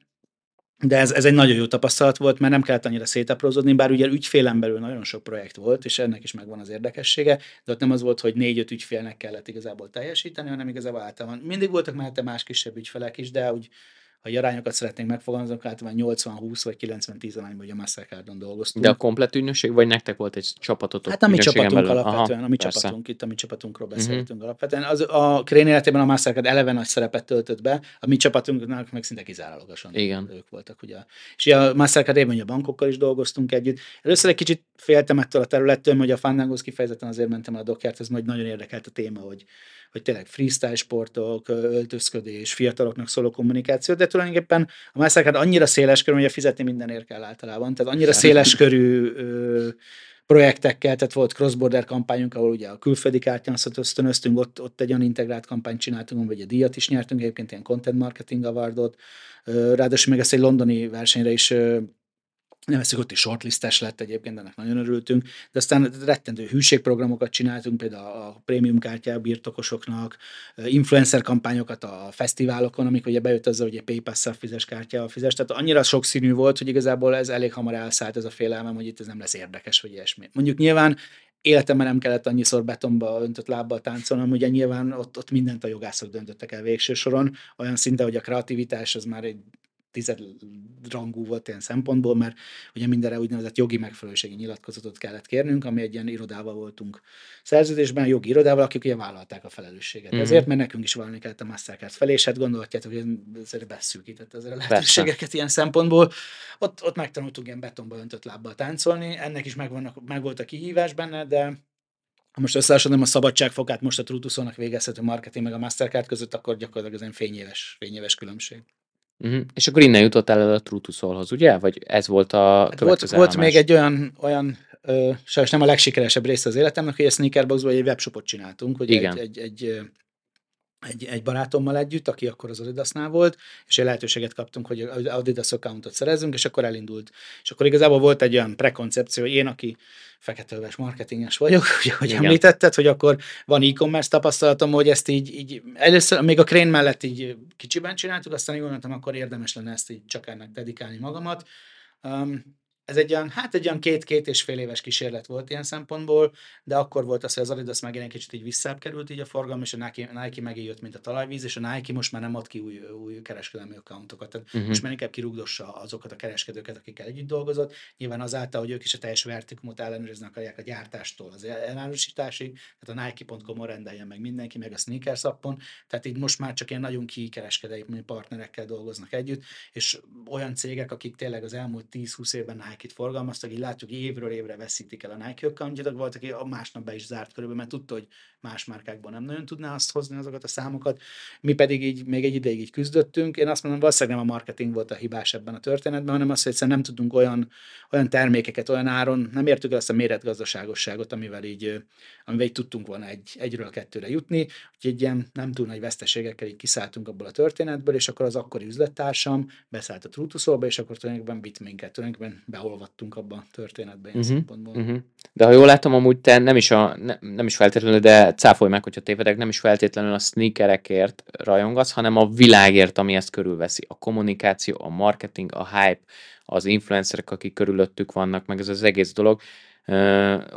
De ez, ez egy nagyon jó tapasztalat volt, mert nem kellett annyira szétaprózódni, bár ugye ügyfélen belül nagyon sok projekt volt, és ennek is megvan az érdekessége, de ott nem az volt, hogy négy-öt ügyfélnek kellett igazából teljesíteni, hanem igazából általában mindig voltak mellette más kisebb ügyfelek is, de úgy ha arányokat szeretnénk megfogalmazni, akkor általában 80-20 vagy 90-10 arányban, hogy a Mastercardon dolgoztunk. De a komplet ügynökség, vagy nektek volt egy csapatotok? Hát a mi csapatunk belül? alapvetően, Aha, a mi persze. csapatunk, itt a mi csapatunkról mhm. beszéltünk uh-huh. alapvetően. Az, a Crane életében a Mastercard eleve nagy szerepet töltött be, a mi csapatunknak meg szinte kizárólagosan Igen. ők voltak. Ugye. És a Mastercard évben a bankokkal is dolgoztunk együtt. Először egy kicsit féltem ettől a területtől, hogy a Fandangos kifejezetten azért mentem a Dockert, ez nagyon érdekelt a téma, hogy hogy tényleg freestyle sportok, öltözködés, fiataloknak szóló kommunikáció, de tulajdonképpen a Mastercard annyira széles körű, hogy a fizetni mindenért kell általában. Tehát annyira széles körű projektekkel, tehát volt cross-border kampányunk, ahol ugye a külföldi kártyánszatot ösztönöztünk, ott, ott egy olyan integrált kampányt csináltunk, vagy a díjat is nyertünk, egyébként ilyen content marketing awardot, ráadásul még ezt egy londoni versenyre is nem veszük, ott is shortlistes lett egyébként, ennek nagyon örültünk, de aztán rettentő hűségprogramokat csináltunk, például a prémium kártya birtokosoknak, influencer kampányokat a fesztiválokon, amikor ugye bejött azzal, hogy egy PayPass-szel fizes kártyával fizes, tehát annyira sokszínű volt, hogy igazából ez elég hamar elszállt ez a félelmem, hogy itt ez nem lesz érdekes, vagy ilyesmi. Mondjuk nyilván életemben nem kellett annyiszor betonba öntött lábbal táncolnom, ugye nyilván ott, ott mindent a jogászok döntöttek el végső soron, olyan szinte, hogy a kreativitás az már egy tizedrangú volt ilyen szempontból, mert ugye mindenre úgynevezett jogi megfelelőségi nyilatkozatot kellett kérnünk, ami egy ilyen irodával voltunk szerződésben, jogi irodával, akik ugye vállalták a felelősséget. Mm-hmm. Ezért, mert nekünk is valami kellett a Mastercard felé, és hát gondolhatjátok, hogy ezért beszűkített ezzel a lehetőségeket Persze. ilyen szempontból. Ott, ott megtanultunk ilyen betonba öntött lábbal táncolni, ennek is megvannak, meg volt a kihívás benne, de ha most összehasonlítom a szabadságfokát most a Trutuszónak végezhető marketing meg a Mastercard között, akkor gyakorlatilag ez egy fényéves, fényéves különbség. Uh-huh. És akkor innen jutottál el a Trutuszolhoz, ugye? Vagy ez volt a hát volt, volt még egy olyan, olyan ö, sajnos nem a legsikeresebb része az életemnek, hogy a Sneakerboxból egy webshopot csináltunk, hogy Igen. egy, egy, egy egy, egy barátommal együtt, aki akkor az Adidasnál volt, és egy lehetőséget kaptunk, hogy Adidas accountot szerezzünk, és akkor elindult. És akkor igazából volt egy olyan prekoncepció, hogy én, aki feketőves marketinges vagyok, ugye, hogy Igen. említetted, hogy akkor van e-commerce tapasztalatom, hogy ezt így, így először még a Crane mellett így kicsiben csináltuk, aztán jól mondtam, akkor érdemes lenne ezt így csak ennek dedikálni magamat. Um, ez egy olyan, hát egy olyan két-két és fél éves kísérlet volt ilyen szempontból, de akkor volt az, hogy az Adidas meg egy kicsit így visszább került így a forgalom, és a Nike, Nike megijött, mint a talajvíz, és a Nike most már nem ad ki új, új kereskedelmi accountokat. Tehát uh-huh. most már inkább kirúgdossa azokat a kereskedőket, akikkel együtt dolgozott. Nyilván azáltal, hogy ők is a teljes vertikumot ellenőrizni akarják a gyártástól az elárusításig, tehát a Nike.com-on rendeljen meg mindenki, meg a sneakers appon, tehát így most már csak ilyen nagyon kikereskedői partnerekkel dolgoznak együtt, és olyan cégek, akik tényleg az elmúlt 10-20 évben Nike-t forgalmaztak, így látjuk, évről évre veszítik el a Nike accountját, volt, aki a másnap be is zárt körülbelül, mert tudta, hogy más márkákban nem nagyon tudná azt hozni azokat a számokat. Mi pedig így még egy ideig így küzdöttünk. Én azt mondom, valószínűleg nem a marketing volt a hibás ebben a történetben, hanem az, hogy egyszerűen nem tudunk olyan, olyan termékeket, olyan áron, nem értük el azt a méretgazdaságosságot, amivel így, amivel így tudtunk volna egy, egyről kettőre jutni. Úgyhogy egy ilyen nem túl nagy veszteségekkel így kiszálltunk abból a történetből, és akkor az akkori üzlettársam beszállt a Trutuszolba, és akkor tulajdonképpen vitt minket, tulajdonképpen beolvattunk abba a történetbe ilyen uh-huh, szempontból. Uh-huh. De ha jól látom, amúgy te nem is, a, ne, nem is feltétlenül, de cáfolj meg, hogyha tévedek, nem is feltétlenül a sneakerekért rajongasz, hanem a világért, ami ezt körülveszi. A kommunikáció, a marketing, a hype, az influencerek, akik körülöttük vannak, meg ez az egész dolog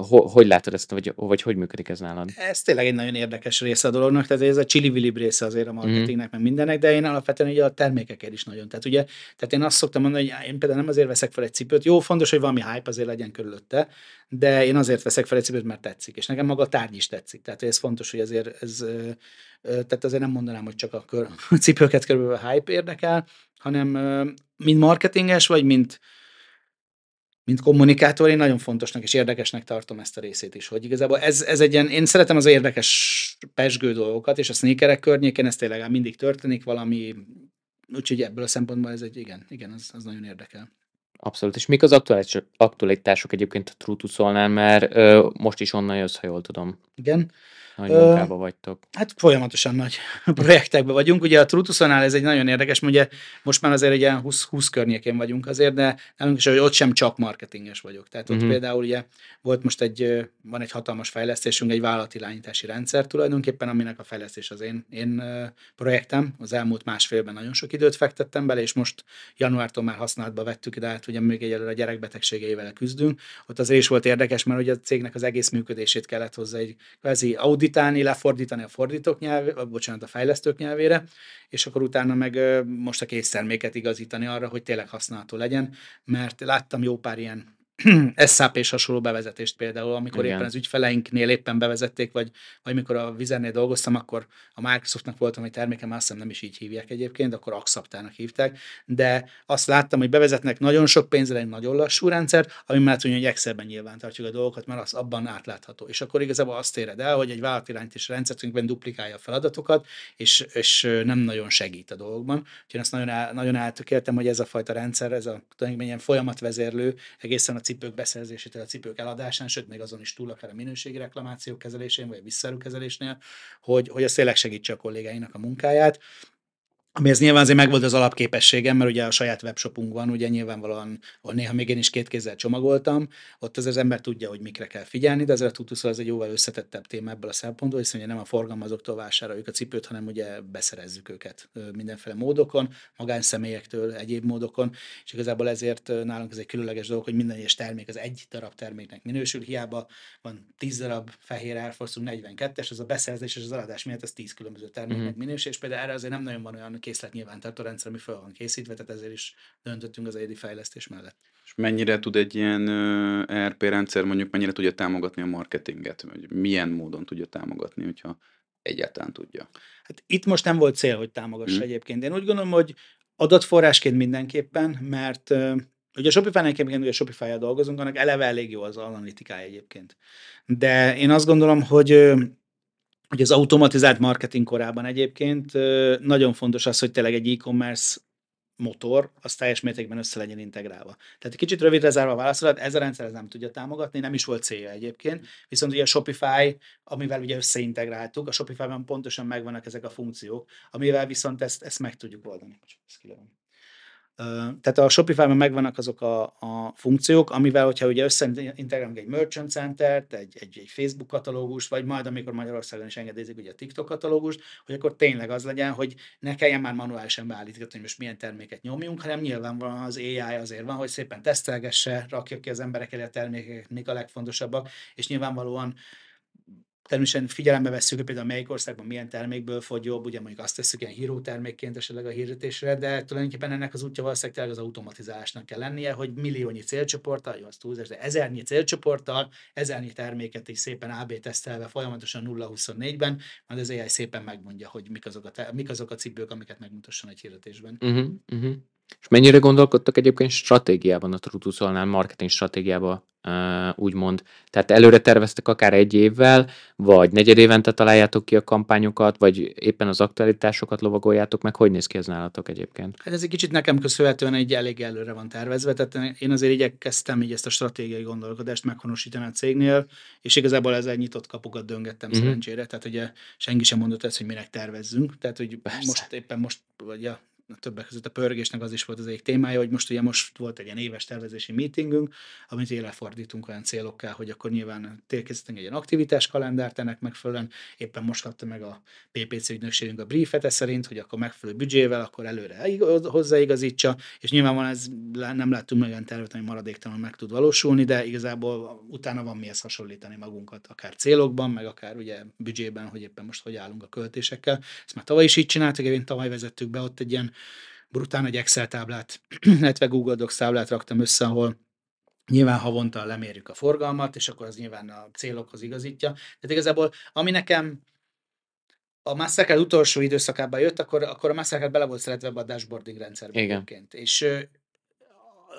hogy látod ezt, vagy, vagy hogy működik ez nálad? Ez tényleg egy nagyon érdekes része a dolognak, tehát ez a chili vilib része azért a mhm. marketingnek, mm. meg mindennek, de én alapvetően ugye a termékekért is nagyon. Tehát ugye, tehát én azt szoktam mondani, hogy én például nem azért veszek fel egy cipőt, jó, fontos, hogy valami hype azért legyen körülötte, de én azért veszek fel egy cipőt, mert tetszik, és nekem maga a tárgy is tetszik. Tehát ez fontos, hogy azért ez, tehát azért nem mondanám, hogy csak a, kör, a cipőket körülbelül a hype érdekel, hanem mind marketinges, vagy mint mint kommunikátor, én nagyon fontosnak és érdekesnek tartom ezt a részét is, hogy igazából ez, ez egy ilyen, én szeretem az érdekes pesgő dolgokat, és a sneakerek környékén ez tényleg mindig történik valami, úgyhogy ebből a szempontból ez egy, igen, igen, az, az nagyon érdekel. Abszolút. És mik az aktualitások egyébként a Trutuszolnál, mert ö, most is onnan jössz, ha jól tudom. Igen. Nagy munkában vagytok. Hát folyamatosan nagy projektekben vagyunk. Ugye a Trutusonál ez egy nagyon érdekes, ugye most már azért egy 20, 20 környékén vagyunk azért, de nem is, hogy ott sem csak marketinges vagyok. Tehát ott uh-huh. például ugye volt most egy, van egy hatalmas fejlesztésünk, egy vállalatirányítási rendszer tulajdonképpen, aminek a fejlesztés az én, én projektem. Az elmúlt másfélben nagyon sok időt fektettem bele, és most januártól már használatba vettük, de hát ugye még egyelőre a gyerekbetegségeivel küzdünk. Ott azért is volt érdekes, mert ugye a cégnek az egész működését kellett hozzá egy kvázi auditálni, lefordítani a fordítók nyelvére, bocsánat, a fejlesztők nyelvére, és akkor utána meg most a készterméket igazítani arra, hogy tényleg használható legyen, mert láttam jó pár ilyen SAP és hasonló bevezetést például, amikor Igen. éppen az ügyfeleinknél éppen bevezették, vagy, vagy mikor a Vizernél dolgoztam, akkor a Microsoftnak voltam egy terméke, már azt hiszem nem is így hívják egyébként, akkor Axaptának hívták, de azt láttam, hogy bevezetnek nagyon sok pénzre egy nagyon lassú rendszert, ami már tudja, hogy Excelben nyilván tartjuk a dolgokat, mert az abban átlátható. És akkor igazából azt éred el, hogy egy vállalatirányítási rendszerünkben duplikálja a feladatokat, és, és nem nagyon segít a dolgokban. Úgyhogy azt nagyon, el, nagyon eltökéltem, hogy ez a fajta rendszer, ez a tulajdonképpen folyamatvezérlő egészen a cipők beszerzésétől a cipők eladásán, sőt, még azon is túl akár a minőségi reklamációk kezelésén, vagy a visszarukezelésnél, hogy, hogy ez tényleg segítse a kollégáinak a munkáját ami ez nyilván azért megvolt az alapképességem, mert ugye a saját webshopunk van, ugye nyilvánvalóan, ahol néha még én is két kézzel csomagoltam, ott az, az ember tudja, hogy mikre kell figyelni, de azért a tutuszal az egy jóval összetettebb téma ebből a szempontból, hiszen ugye nem a forgalmazóktól vásároljuk a cipőt, hanem ugye beszerezzük őket mindenféle módokon, magánszemélyektől, egyéb módokon, és igazából ezért nálunk ez egy különleges dolog, hogy minden egyes termék az egy darab terméknek minősül, hiába van 10 darab fehér Air Force 42-es, az a beszerzés és az eladás miatt ez 10 különböző terméknek mm-hmm. minősül, és például erre azért nem nagyon van olyan készlet nyilvántartó rendszer, ami fel van készítve, tehát ezért is döntöttünk az egyedi fejlesztés mellett. És mennyire tud egy ilyen ERP rendszer mondjuk, mennyire tudja támogatni a marketinget, vagy milyen módon tudja támogatni, hogyha egyáltalán tudja? Hát itt most nem volt cél, hogy támogassa hmm. egyébként. Én úgy gondolom, hogy adatforrásként mindenképpen, mert Ugye a Shopify-nál egyébként ugye Shopify-jal dolgozunk, annak eleve elég jó az analitikája egyébként. De én azt gondolom, hogy hogy az automatizált marketing korában egyébként nagyon fontos az, hogy tényleg egy e-commerce motor, az teljes mértékben össze legyen integrálva. Tehát egy kicsit rövidre zárva a válaszolat, ez a rendszer ez nem tudja támogatni, nem is volt célja egyébként, viszont ugye a Shopify, amivel ugye összeintegráltuk, a Shopify-ban pontosan megvannak ezek a funkciók, amivel viszont ezt, ezt meg tudjuk oldani. Ezt tehát a Shopify-ban megvannak azok a, a funkciók, amivel, hogyha ugye összeintegrálunk egy Merchant Center-t, egy, egy, egy Facebook katalógust, vagy majd amikor Magyarországon is engedélyezik ugye a TikTok katalógust, hogy akkor tényleg az legyen, hogy ne kelljen már manuálisan beállítani, hogy most milyen terméket nyomjunk, hanem nyilvánvalóan az AI azért van, hogy szépen tesztelgesse, rakja ki az emberek elé a termékeket, mik a legfontosabbak, és nyilvánvalóan Természetesen figyelembe vesszük, hogy például melyik országban milyen termékből fogy jobb, ugye mondjuk azt tesszük ilyen híró termékként esetleg a hirdetésre, de tulajdonképpen ennek az útja valószínűleg az automatizálásnak kell lennie, hogy milliónyi célcsoporttal, jó az túlzás, de ezernyi célcsoporttal, ezernyi terméket is szépen AB tesztelve folyamatosan 0-24-ben, majd az AI szépen megmondja, hogy mik azok a, te- mik azok a cipők, amiket megmutasson egy hirdetésben. Uh-huh, uh-huh. És mennyire gondolkodtak egyébként stratégiában, a Trutuszolnál, marketing stratégiában, úgymond? Tehát előre terveztek akár egy évvel, vagy negyed évente találjátok ki a kampányokat, vagy éppen az aktualitásokat lovagoljátok meg? Hogy néz ki ez nálatok egyébként? Hát ez egy kicsit nekem köszönhetően egy elég előre van tervezve, tehát én azért igyekeztem így ezt a stratégiai gondolkodást meghonosítani a cégnél, és igazából ezzel nyitott kapukat döngettem mm-hmm. szerencsére, tehát ugye senki sem mondott ezt, hogy minek tervezzünk, tehát hogy Persze. most éppen most, vagy ja, a többek között a pörgésnek az is volt az egyik témája, hogy most ugye most volt egy ilyen éves tervezési meetingünk, amit éle fordítunk olyan célokká, hogy akkor nyilván térkészítünk egy ilyen aktivitás kalendárt ennek megfelelően. Éppen most kapta meg a PPC ügynökségünk a briefet szerint, hogy akkor megfelelő büdzsével, akkor előre hozzáigazítsa, és nyilván van ez, nem láttunk olyan tervet, ami maradéktalanul meg tud valósulni, de igazából utána van mihez hasonlítani magunkat, akár célokban, meg akár ugye büdzsében, hogy éppen most hogy állunk a költésekkel. Ezt már tavaly is így csináltuk, én tavaly vezettük be ott egy ilyen brutál nagy Excel táblát, illetve Google Docs táblát raktam össze, ahol nyilván havonta lemérjük a forgalmat, és akkor az nyilván a célokhoz igazítja. Tehát igazából, ami nekem a Mastercard utolsó időszakában jött, akkor, akkor a Mastercard bele volt szeretve a dashboarding rendszerbe Igen. És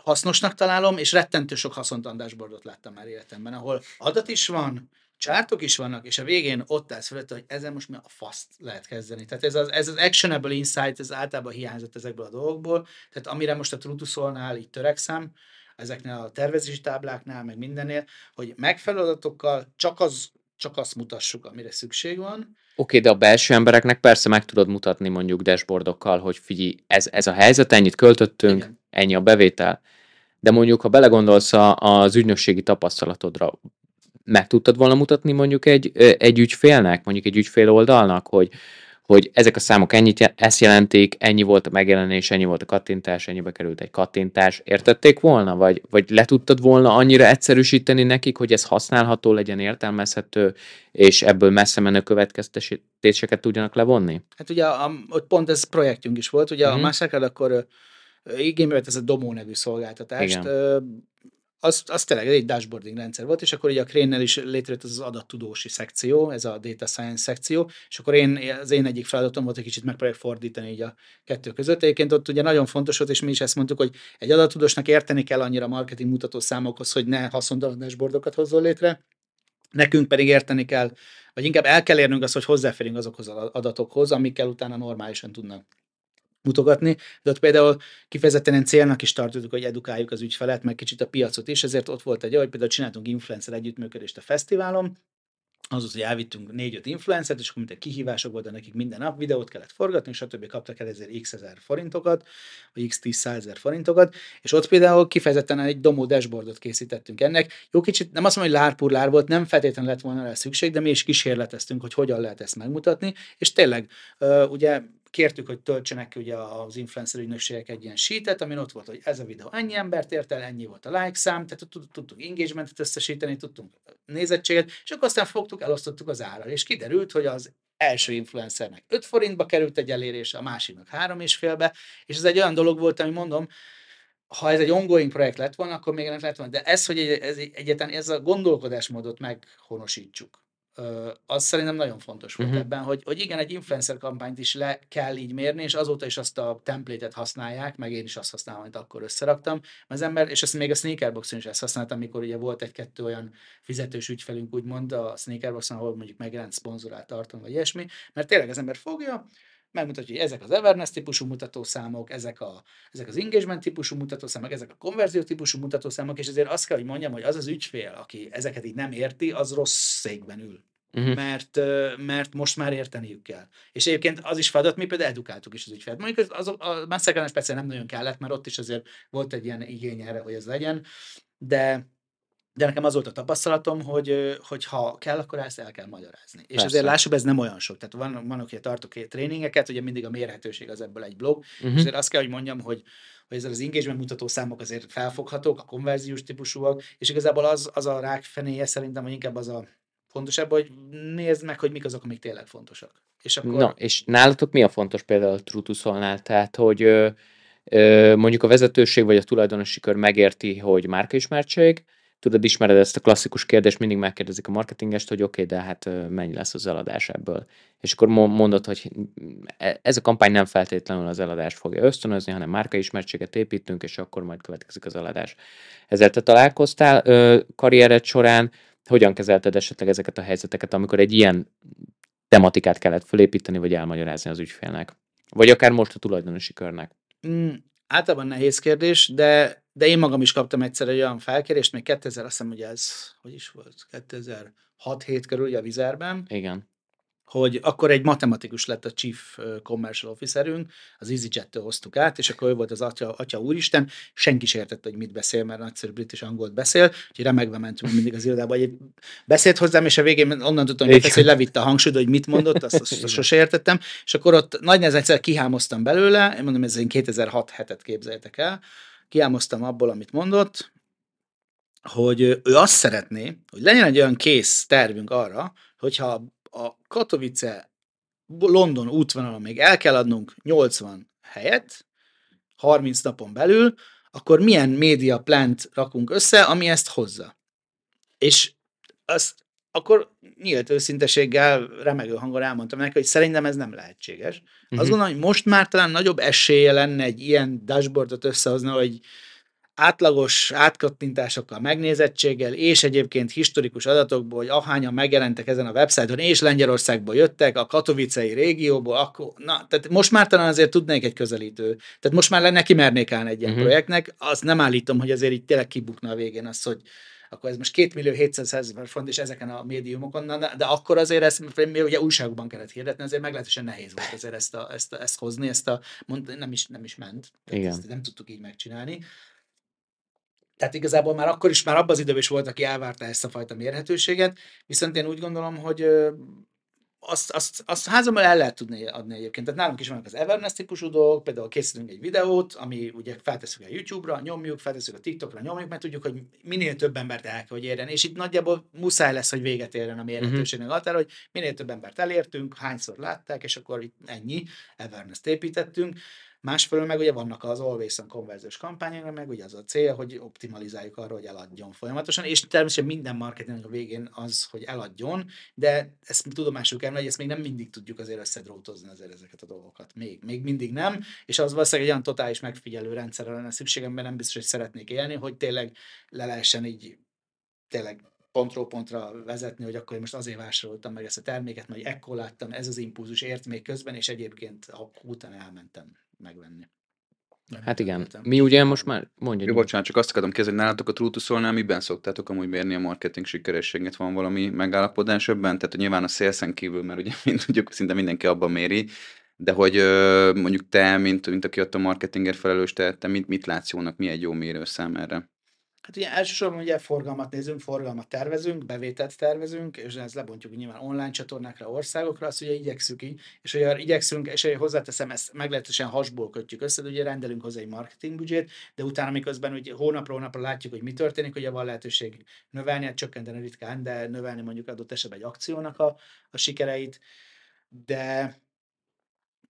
hasznosnak találom, és rettentő sok haszontalan dashboardot láttam már életemben, ahol adat is van, csártok is vannak, és a végén ott állsz felett, hogy ezen most mi a faszt lehet kezdeni. Tehát ez az, ez az actionable insight, ez általában hiányzott ezekből a dolgokból, tehát amire most a Trutuszolnál így törekszem, ezeknél a tervezési tábláknál, meg mindennél, hogy megfelelő adatokkal csak az csak azt mutassuk, amire szükség van. Oké, okay, de a belső embereknek persze meg tudod mutatni mondjuk dashboardokkal, hogy figyelj, ez, ez a helyzet, ennyit költöttünk, Igen. ennyi a bevétel. De mondjuk, ha belegondolsz az ügynökségi tapasztalatodra, meg tudtad volna mutatni mondjuk egy, egy ügyfélnek, mondjuk egy ügyfél oldalnak, hogy, hogy ezek a számok ennyit ezt jelentik, ennyi volt a megjelenés, ennyi volt a kattintás, ennyibe került egy kattintás. Értették volna? Vagy, vagy le tudtad volna annyira egyszerűsíteni nekik, hogy ez használható legyen, értelmezhető, és ebből messze menő következtetéseket tudjanak levonni? Hát ugye a, ott pont ez projektünk is volt, ugye mm-hmm. a mhm. Mastercard akkor igénybe vett ez a Domo nevű szolgáltatást. Igen az, az tényleg egy dashboarding rendszer volt, és akkor ugye a crane is létrejött az, az adattudósi szekció, ez a data science szekció, és akkor én, az én egyik feladatom volt, hogy kicsit megpróbáljuk fordítani így a kettő között. Egyébként ott ugye nagyon fontos volt, és mi is ezt mondtuk, hogy egy adattudósnak érteni kell annyira marketing mutató számokhoz, hogy ne haszontalan dashboardokat hozzon létre, nekünk pedig érteni kell, vagy inkább el kell érnünk azt, hogy hozzáférünk azokhoz az adatokhoz, amikkel utána normálisan tudnak mutogatni, de ott például kifejezetten én célnak is tartottuk, hogy edukáljuk az ügyfelet, meg kicsit a piacot is, ezért ott volt egy, hogy például csináltunk influencer együttműködést a fesztiválon, az az, hogy elvittünk négy-öt influencert, és akkor mint kihívások volt, nekik minden nap videót kellett forgatni, és stb. kaptak el ezért x ezer forintokat, vagy x 10 ezer forintokat, és ott például kifejezetten egy domó dashboardot készítettünk ennek. Jó kicsit, nem azt mondom, hogy lárpurlár volt, nem feltétlenül lett volna rá szükség, de mi is kísérleteztünk, hogy hogyan lehet ezt megmutatni, és tényleg, ugye kértük, hogy töltsenek ki ugye az influencer ügynökségek egy ilyen sheetet, amin ott volt, hogy ez a videó ennyi embert ért el, ennyi volt a like szám, tehát tudtunk engagementet összesíteni, tudtunk nézettséget, és akkor aztán fogtuk, elosztottuk az árat, és kiderült, hogy az első influencernek 5 forintba került egy elérése, a másiknak 3 és félbe, és ez egy olyan dolog volt, ami mondom, ha ez egy ongoing projekt lett volna, akkor még nem lett volna. De ez, hogy ez, egyetlen ez a gondolkodásmódot meghonosítsuk, az szerintem nagyon fontos volt uh-huh. ebben, hogy, hogy igen, egy influencer kampányt is le kell így mérni, és azóta is azt a templétet használják, meg én is azt használom, amit akkor összeraktam. Az ember, és ezt még a Sneakerboxon is ezt használtam, amikor ugye volt egy-kettő olyan fizetős ügyfelünk, úgymond a Sneakerboxon, ahol mondjuk megjelent szponzorált tartom, vagy ilyesmi, mert tényleg az ember fogja, megmutatja, hogy ezek az awareness típusú mutatószámok, ezek, a, ezek az engagement típusú mutatószámok, ezek a konverzió típusú mutatószámok, és azért azt kell, hogy mondjam, hogy az az ügyfél, aki ezeket így nem érti, az rossz székben ül. Uh-huh. Mert, mert most már érteniük kell. És egyébként az is feladat, mi például edukáltuk is az ügyfelet. Mondjuk az, az, a Mastercard speciál nem nagyon kellett, mert ott is azért volt egy ilyen igény erre, hogy ez legyen, de de nekem az volt a tapasztalatom, hogy, hogy ha kell, akkor ezt el kell magyarázni. És Persze. azért lássuk, ez nem olyan sok. Tehát van, van hogy tartok tréningeket, ugye mindig a mérhetőség az ebből egy blog, uh-huh. és azért azt kell, hogy mondjam, hogy, hogy ezzel az engagement mutató számok azért felfoghatók, a konverziós típusúak, és igazából az, az a rák fenéje szerintem, hogy inkább az a fontosabb, hogy nézd meg, hogy mik azok, amik tényleg fontosak. És akkor... Na, és nálatok mi a fontos például a Trutusolnál? Tehát, hogy ö, ö, mondjuk a vezetőség vagy a tulajdonosi kör megérti, hogy márkaismertség, tudod, ismered ezt a klasszikus kérdést, mindig megkérdezik a marketingest, hogy oké, okay, de hát mennyi lesz az eladás ebből. És akkor mondod, hogy e, ez a kampány nem feltétlenül az eladást fogja ösztönözni, hanem márkaismertséget építünk, és akkor majd következik az eladás. Ezzel te találkoztál karriered során, hogyan kezelted esetleg ezeket a helyzeteket, amikor egy ilyen tematikát kellett felépíteni, vagy elmagyarázni az ügyfélnek? Vagy akár most a tulajdonosi körnek? Általában nehéz kérdés, de, de én magam is kaptam egyszer egy olyan felkérést, még 2000, azt hiszem, hogy ez, hogy is volt, 2006-7 körül ugye a vizerben. Igen hogy akkor egy matematikus lett a Chief Commercial Officerünk, az EasyJet-től hoztuk át, és akkor ő volt az atya, atya úristen, senki sem értette, hogy mit beszél, mert nagyszerű brit és angolt beszél, úgyhogy remegve mentünk mindig az irodába, hogy beszélt hozzám, és a végén onnan tudtam, hogy, hogy levitte a hangsúlyt, hogy mit mondott, azt, azt, azt sose értettem, és akkor ott nagy nehezen egyszer kihámoztam belőle, én mondom, ez én 2006 hetet képzeljétek el, kihámoztam abból, amit mondott, hogy ő azt szeretné, hogy legyen egy olyan kész tervünk arra, hogyha a Katowice London útvonalon még el kell adnunk 80 helyet, 30 napon belül, akkor milyen média plant rakunk össze, ami ezt hozza. És azt akkor nyílt őszinteséggel, remegő hangon elmondtam neki, hogy szerintem ez nem lehetséges. Uh-huh. Azt mhm. gondolom, hogy most már talán nagyobb esélye lenne egy ilyen dashboardot összehozni, hogy átlagos átkattintásokkal, megnézettséggel, és egyébként historikus adatokból, hogy ahányan megjelentek ezen a websájton, és Lengyelországból jöttek, a katovicei régióból, akkor, na, tehát most már talán azért tudnék egy közelítő. Tehát most már neki mernék állni egy ilyen uh-huh. projektnek, azt nem állítom, hogy azért így tényleg kibukna a végén az, hogy akkor ez most 2 millió 700 ezer font, és ezeken a médiumokon, de akkor azért ezt mi ugye újságban kellett hirdetni, azért meglehetősen nehéz volt azért ezt, a, ezt, a, ezt hozni, ezt a, mond, nem, is, nem is ment. Igen. Ezt nem tudtuk így megcsinálni. Tehát igazából már akkor is, már abban az időben is volt, aki elvárta ezt a fajta mérhetőséget, viszont én úgy gondolom, hogy azt, azt, azt házamban el lehet tudni adni egyébként. Tehát nálunk is vannak az Everness típusú dolgok, például készítünk egy videót, ami ugye feltesszük a YouTube-ra, nyomjuk, feltesszük a TikTokra, nyomjuk, mert tudjuk, hogy minél több embert el kell, hogy érjen. És itt nagyjából muszáj lesz, hogy véget érjen a mérhetőségnek uh-huh. határa, hogy minél több embert elértünk, hányszor látták, és akkor itt ennyi Everness-t építettünk. Másfelől meg ugye vannak az Always on konverziós kampányok, meg ugye az a cél, hogy optimalizáljuk arra, hogy eladjon folyamatosan, és természetesen minden marketing a végén az, hogy eladjon, de ezt tudomásul kell, hogy ezt még nem mindig tudjuk azért összedrótozni azért ezeket a dolgokat. Még, még mindig nem, és az valószínűleg egy olyan totális megfigyelő rendszerre lenne szükségem, mert nem biztos, hogy szeretnék élni, hogy tényleg le lehessen így tényleg pontról pontra vezetni, hogy akkor én most azért vásároltam meg ezt a terméket, mert ekkor láttam, ez az impulzus ért még közben, és egyébként utána elmentem megvenni. Nem hát igen, értem. mi ugye most már mondjuk. Jó, bocsánat, csak azt akartam kérdezni, nálatok a Trutuszolnál miben szoktátok amúgy mérni a marketing sikerességet? Van valami megállapodás ebben? Tehát nyilván a szélszen kívül, mert ugye mint tudjuk, szinte mindenki abban méri, de hogy mondjuk te, mint, mint aki ott a marketingért felelős, te, te mit, mit látsz jónak, mi egy jó mérőszám erre? Hát ugye elsősorban ugye forgalmat nézünk, forgalmat tervezünk, bevételt tervezünk, és ezt lebontjuk nyilván online csatornákra, országokra, azt ugye igyekszünk így, és ugye igyekszünk, és ugye hozzáteszem, ezt meglehetősen hasból kötjük össze, de ugye rendelünk hozzá egy marketing budget, de utána miközben ugye hónapról hónapra látjuk, hogy mi történik, ugye van lehetőség növelni, hát csökkenteni ritkán, de növelni mondjuk adott esetben egy akciónak a, a sikereit, de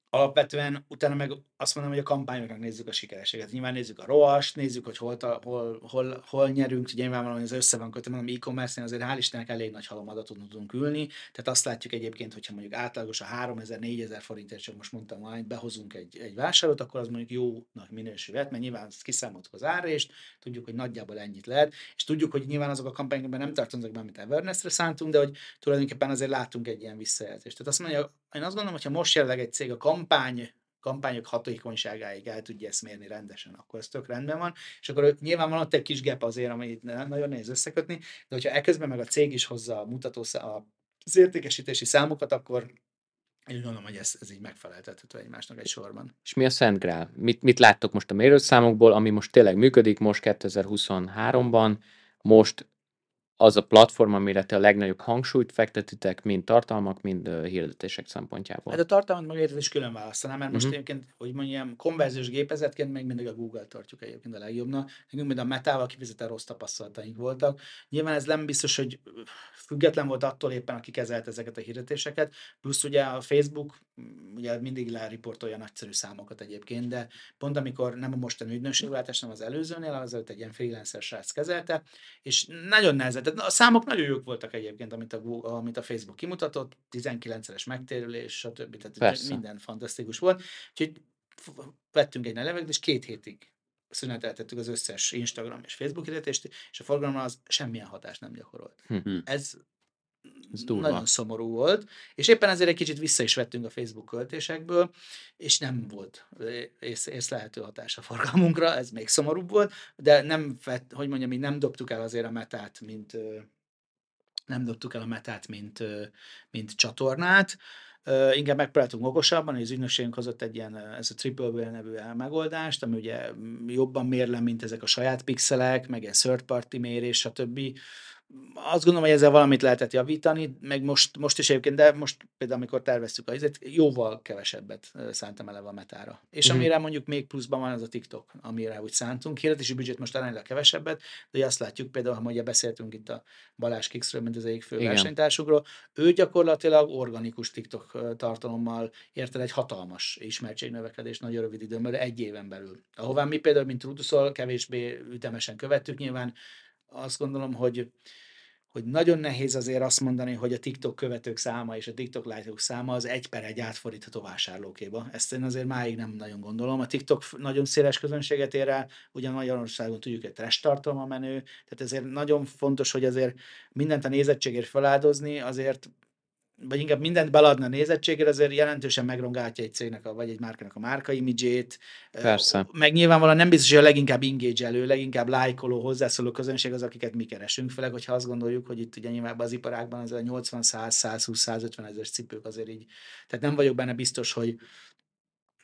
alapvetően utána meg azt mondom, hogy a kampányoknak nézzük a sikerességet. Nyilván nézzük a roas, nézzük, hogy hol, hol, hol, hol nyerünk, ugye nyilvánvalóan ez össze van kötve, mondom, e-commerce-nél azért hál' Istennek elég nagy halomadatot tudunk ülni, tehát azt látjuk egyébként, hogyha mondjuk átlagos a 3000-4000 forintért, csak most mondtam, hogy behozunk egy, egy vásárlót, akkor az mondjuk jónak minősülhet, mert nyilván kiszámoltuk az árést, tudjuk, hogy nagyjából ennyit lehet, és tudjuk, hogy nyilván azok a kampányokban nem tartoznak be, amit Everness-re szántunk, de hogy tulajdonképpen azért látunk egy ilyen visszajelzést. Tehát azt mondja, én azt gondolom, hogy ha most jelenleg egy cég a kampány kampányok hatékonyságáig el tudja ezt mérni rendesen, akkor ez tök rendben van, és akkor nyilván van ott egy kis gap azért, amit nagyon nehéz összekötni, de hogyha eközben meg a cég is hozza a mutató, az értékesítési számokat, akkor én gondolom, hogy ez, ez így megfeleltethető egymásnak egy sorban. És mi a Szent Grál? Mit, mit láttok most a mérőszámokból, ami most tényleg működik, most 2023-ban, most az a platform, amire te a legnagyobb hangsúlyt fektetitek, mind tartalmak, mind uh, hirdetések szempontjából? Hát a tartalmat meg is külön választanám, mert most uh-huh. egyébként, hogy mondjam, konverziós gépezetként még mindig a Google tartjuk egyébként a legjobbnak. Nekünk mind a Metával kifejezetten rossz tapasztalataink voltak. Nyilván ez nem biztos, hogy független volt attól éppen, aki kezelt ezeket a hirdetéseket, plusz ugye a Facebook ugye mindig leriportolja nagyszerű számokat egyébként, de pont amikor nem a mostani ügynökségváltás, nem az előzőnél, az előtt egy ilyen freelancer srác kezelte, és nagyon nehezen tehát a számok nagyon jók voltak egyébként, amit a, Google, amit a Facebook kimutatott, 19-es megtérülés, stb. Tehát Persze. minden fantasztikus volt. Úgyhogy vettünk egy levegőt, és két hétig szüneteltettük az összes Instagram és Facebook hirdetést, és a forgalomra az semmilyen hatást nem gyakorolt. Hm. Ez ez durva. nagyon szomorú volt, és éppen ezért egy kicsit vissza is vettünk a Facebook költésekből, és nem volt ész, észlehető hatás a forgalmunkra, ez még szomorúbb volt, de nem, vett, hogy mondjam, mi nem dobtuk el azért a metát, mint nem dobtuk el a metát, mint, mint csatornát, Uh, inkább megpróbáltunk okosabban, hogy az ügynökségünk hozott egy ilyen, ez a Triple Whale nevű megoldást, ami ugye jobban mérlem, mint ezek a saját pixelek, meg egy third party mérés, stb azt gondolom, hogy ezzel valamit lehetett javítani, meg most, most is egyébként, de most például amikor terveztük a izet, jóval kevesebbet szántam eleve a metára. És mm. amire mondjuk még pluszban van az a TikTok, amire úgy szántunk. Hirdetési büdzsét most aránylag kevesebbet, de azt látjuk például, ha ugye beszéltünk itt a Balázs Kixről, mint az egyik fő Igen. ő gyakorlatilag organikus TikTok tartalommal ért el egy hatalmas ismertségnövekedés nagyon rövid időn belül, egy éven belül. Ahová mi például, mint Ruduszol, kevésbé ütemesen követtük, nyilván azt gondolom, hogy hogy nagyon nehéz azért azt mondani, hogy a TikTok követők száma és a TikTok lájtok száma az egy per egy átfordítható vásárlókéba. Ezt én azért máig nem nagyon gondolom. A TikTok nagyon széles közönséget ér el, ugyan Magyarországon tudjuk, hogy trash tartalma menő, tehát ezért nagyon fontos, hogy azért mindent a nézettségért feláldozni, azért vagy inkább mindent beladna a nézettségére, azért jelentősen megrongálja egy cégnek, a, vagy egy márkának a márka imidzsét. Persze. Meg nyilvánvalóan nem biztos, hogy a leginkább engage leginkább lájkoló, hozzászóló közönség az, akiket mi keresünk, főleg, hogyha azt gondoljuk, hogy itt ugye nyilván az iparágban az a 80, 100, 120, 150 ezer cipők azért így. Tehát nem vagyok benne biztos, hogy,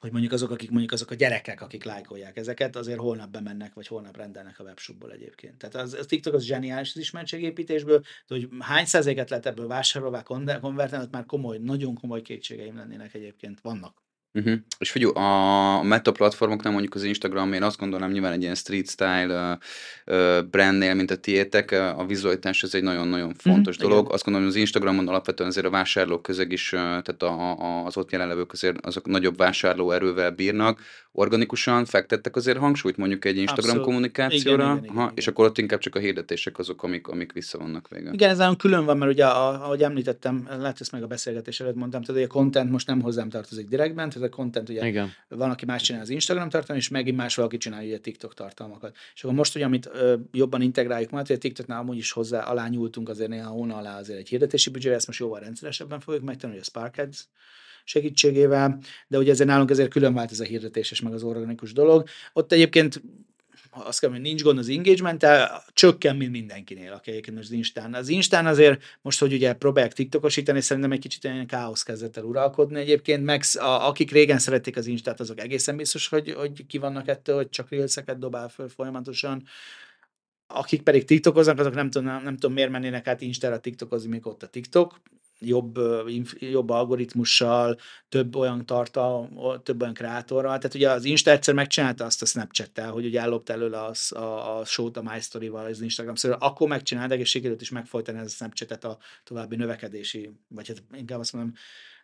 hogy mondjuk azok, akik mondjuk azok a gyerekek, akik lájkolják ezeket, azért holnap bemennek, vagy holnap rendelnek a webshopból egyébként. Tehát az, az TikTok az zseniális az ismertségépítésből, de hogy hány százaléket lehet ebből vásárolva konvertálni, ott már komoly, nagyon komoly kétségeim lennének egyébként, vannak. Uh-huh. És figyelj, a meta platformoknál mondjuk az Instagram, én azt gondolom, nyilván egy ilyen street style uh, brandnél, mint a tiétek, a vizualitás ez egy nagyon-nagyon fontos uh-huh, dolog. Igen. Azt gondolom, hogy az Instagramon alapvetően azért a vásárlók közeg is, tehát a, a, az ott jelenlevők azért azok nagyobb vásárló erővel bírnak, organikusan fektettek azért hangsúlyt mondjuk egy Instagram Abszolút. kommunikációra, igen, igen, igen, ha, igen. és akkor ott inkább csak a hirdetések azok, amik, amik visszavonnak végül. Igen, ez nagyon külön van, mert ugye, ahogy említettem, lehet ezt meg a beszélgetés előtt mondtam, tehát a content most nem hozzám tartozik direktben, tehát a content ugye igen. van, aki más csinál az Instagram tartalmat, és megint más valaki csinálja ugye TikTok tartalmakat. És akkor most ugye, amit ö, jobban integráljuk majd, hogy a TikToknál amúgy is hozzá alá nyúltunk azért néha hóna alá azért egy hirdetési büdzsére, ezt most jóval rendszeresebben fogjuk megtenni, hogy a Spark Ads segítségével, de ugye ezért nálunk ezért külön vált ez a hirdetéses meg az organikus dolog. Ott egyébként azt kell, hogy nincs gond az engagement csökken, mint mindenkinél, aki egyébként az Instán. Az Instán azért most, hogy ugye próbálják TikTokosítani, szerintem egy kicsit ilyen káosz kezdett el uralkodni egyébként, meg a, akik régen szerették az Instát, azok egészen biztos, hogy, hogy ki vannak ettől, hogy csak reelseket dobál föl folyamatosan akik pedig TikTokoznak, azok nem tudom, nem tudom miért mennének át Instára TikTokozni, még ott a TikTok jobb, jobb algoritmussal, több olyan tartalom, több olyan kreátorral. Tehát ugye az Insta egyszer megcsinálta azt a Snapchat-tel, hogy ugye ellopta előle az, a, a show a My Story-val az Instagram szóval akkor megcsinálták, és sikerült is megfojtani ez a Snapchat-et a további növekedési, vagy hát inkább azt mondom,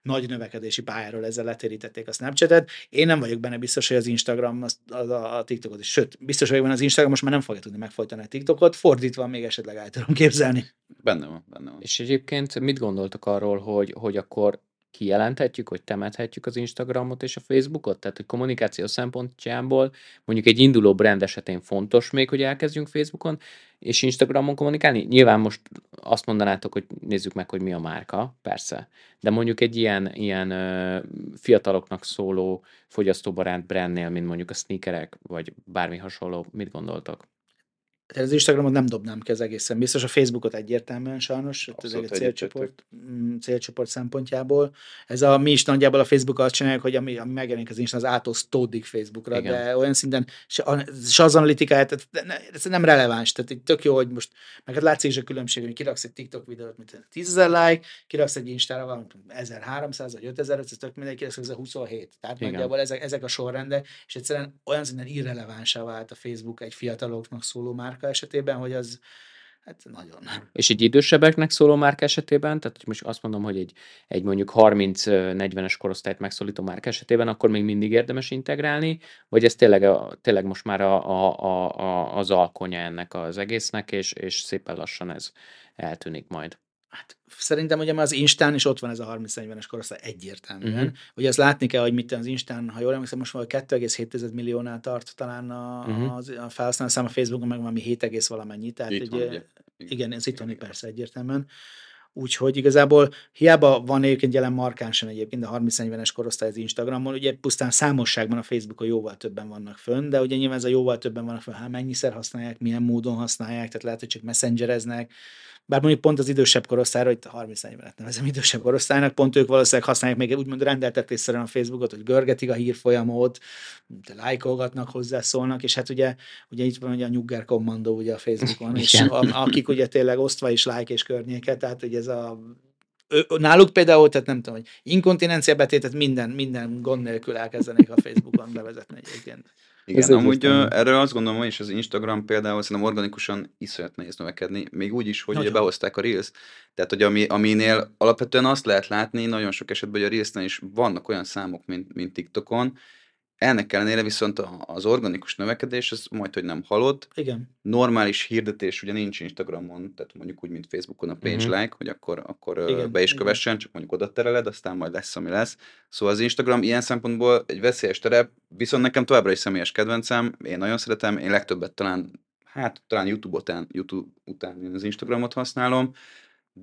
nagy növekedési pályáról ezzel letérítették a Snapchat-et. Én nem vagyok benne biztos, hogy az Instagram az, az a, a TikTokot is. Sőt, biztos vagyok benne az Instagram most már nem fogja tudni megfojtani a TikTokot, fordítva még esetleg el tudom képzelni. Benne van, benne van. És egyébként mit gondoltok arról, hogy, hogy akkor kijelenthetjük, hogy temethetjük az Instagramot és a Facebookot? Tehát, hogy kommunikáció szempontjából mondjuk egy induló brand esetén fontos még, hogy elkezdjünk Facebookon és Instagramon kommunikálni? Nyilván most azt mondanátok, hogy nézzük meg, hogy mi a márka, persze. De mondjuk egy ilyen, ilyen ö, fiataloknak szóló fogyasztóbarát brandnél, mint mondjuk a sneakerek, vagy bármi hasonló, mit gondoltok? Az Instagramot nem dobnám ki az egészen biztos, a Facebookot egyértelműen sajnos, ez egy célcsoport, mm, célcsoport szempontjából. Ez a, mi is nagyjából a Facebook azt csináljuk, hogy ami, ami megjelenik az Insta, az átosztódik Facebookra, Igen. de olyan szinten, se az analitikáját, ez nem releváns, tehát itt tök jó, hogy most, meg hát látszik is a különbség, hogy kiraksz egy TikTok videót, mint 10 ezer like, kiraksz egy Instára valamit 1300 vagy 5000, ez tök mindegy, kiraksz ez a 27. Tehát Igen. nagyjából ezek, ezek a sorrendek, és egyszerűen olyan szinten irrelevánsá vált a Facebook egy fiataloknak szóló már márka esetében, hogy az hát nagyon. És egy idősebbeknek szóló márka esetében, tehát most azt mondom, hogy egy, egy mondjuk 30-40-es korosztályt megszólító márka esetében, akkor még mindig érdemes integrálni, vagy ez tényleg, a, tényleg most már a, a, a, az alkonya ennek az egésznek, és, és szépen lassan ez eltűnik majd. Hát szerintem ugye már az Instán is ott van ez a 30-40-es korosztály egyértelműen. Uh-huh. Ugye azt látni kell, hogy mit az Instán, ha jól emlékszem, most már 2,7 milliónál tart talán a, uh-huh. az, a felhasználó szám a Facebookon, meg valami 7, valamennyi. Tehát itt ugye, van, ugye. igen, ez itt van persze egyértelműen. Úgyhogy igazából hiába van egyébként jelen markánsan egyébként a 30-40-es korosztály az Instagramon, ugye pusztán számosságban a Facebookon jóval többen vannak fönn, de ugye nyilván ez a jóval többen vannak fönn, hát mennyiszer használják, milyen módon használják, tehát lehet, hogy csak messengereznek, bár mondjuk pont az idősebb korosztályra, hogy 30 évet nevezem idősebb korosztálynak, pont ők valószínűleg használják még úgymond rendeltetésszerűen a Facebookot, hogy görgetik a hírfolyamot, lájkolgatnak, hozzászólnak, és hát ugye, ugye itt van ugye a nyugger kommandó ugye a Facebookon, és a, akik ugye tényleg osztva is like és környéket, tehát ugye ez a náluk például, tehát nem tudom, hogy inkontinencia betétet minden, minden gond nélkül elkezdenék a Facebookon bevezetni egyébként. Igen, Ez amúgy uh, erről azt gondolom, hogy az Instagram például szerintem organikusan iszonyat nehéz növekedni, még úgy is, hogy ugye behozták a Reels. Tehát, hogy ami, aminél alapvetően azt lehet látni nagyon sok esetben, hogy a Reelsnél is vannak olyan számok, mint, mint TikTokon, ennek ellenére viszont az organikus növekedés, ez majd, hogy nem halott. Igen. Normális hirdetés ugye nincs Instagramon, tehát mondjuk úgy, mint Facebookon a page uh-huh. like, hogy akkor, akkor Igen, be is igen. kövessen, csak mondjuk oda tereled, aztán majd lesz, ami lesz. Szóval az Instagram ilyen szempontból egy veszélyes terep, viszont nekem továbbra is személyes kedvencem, én nagyon szeretem, én legtöbbet talán, hát talán YouTube után, YouTube után én az Instagramot használom,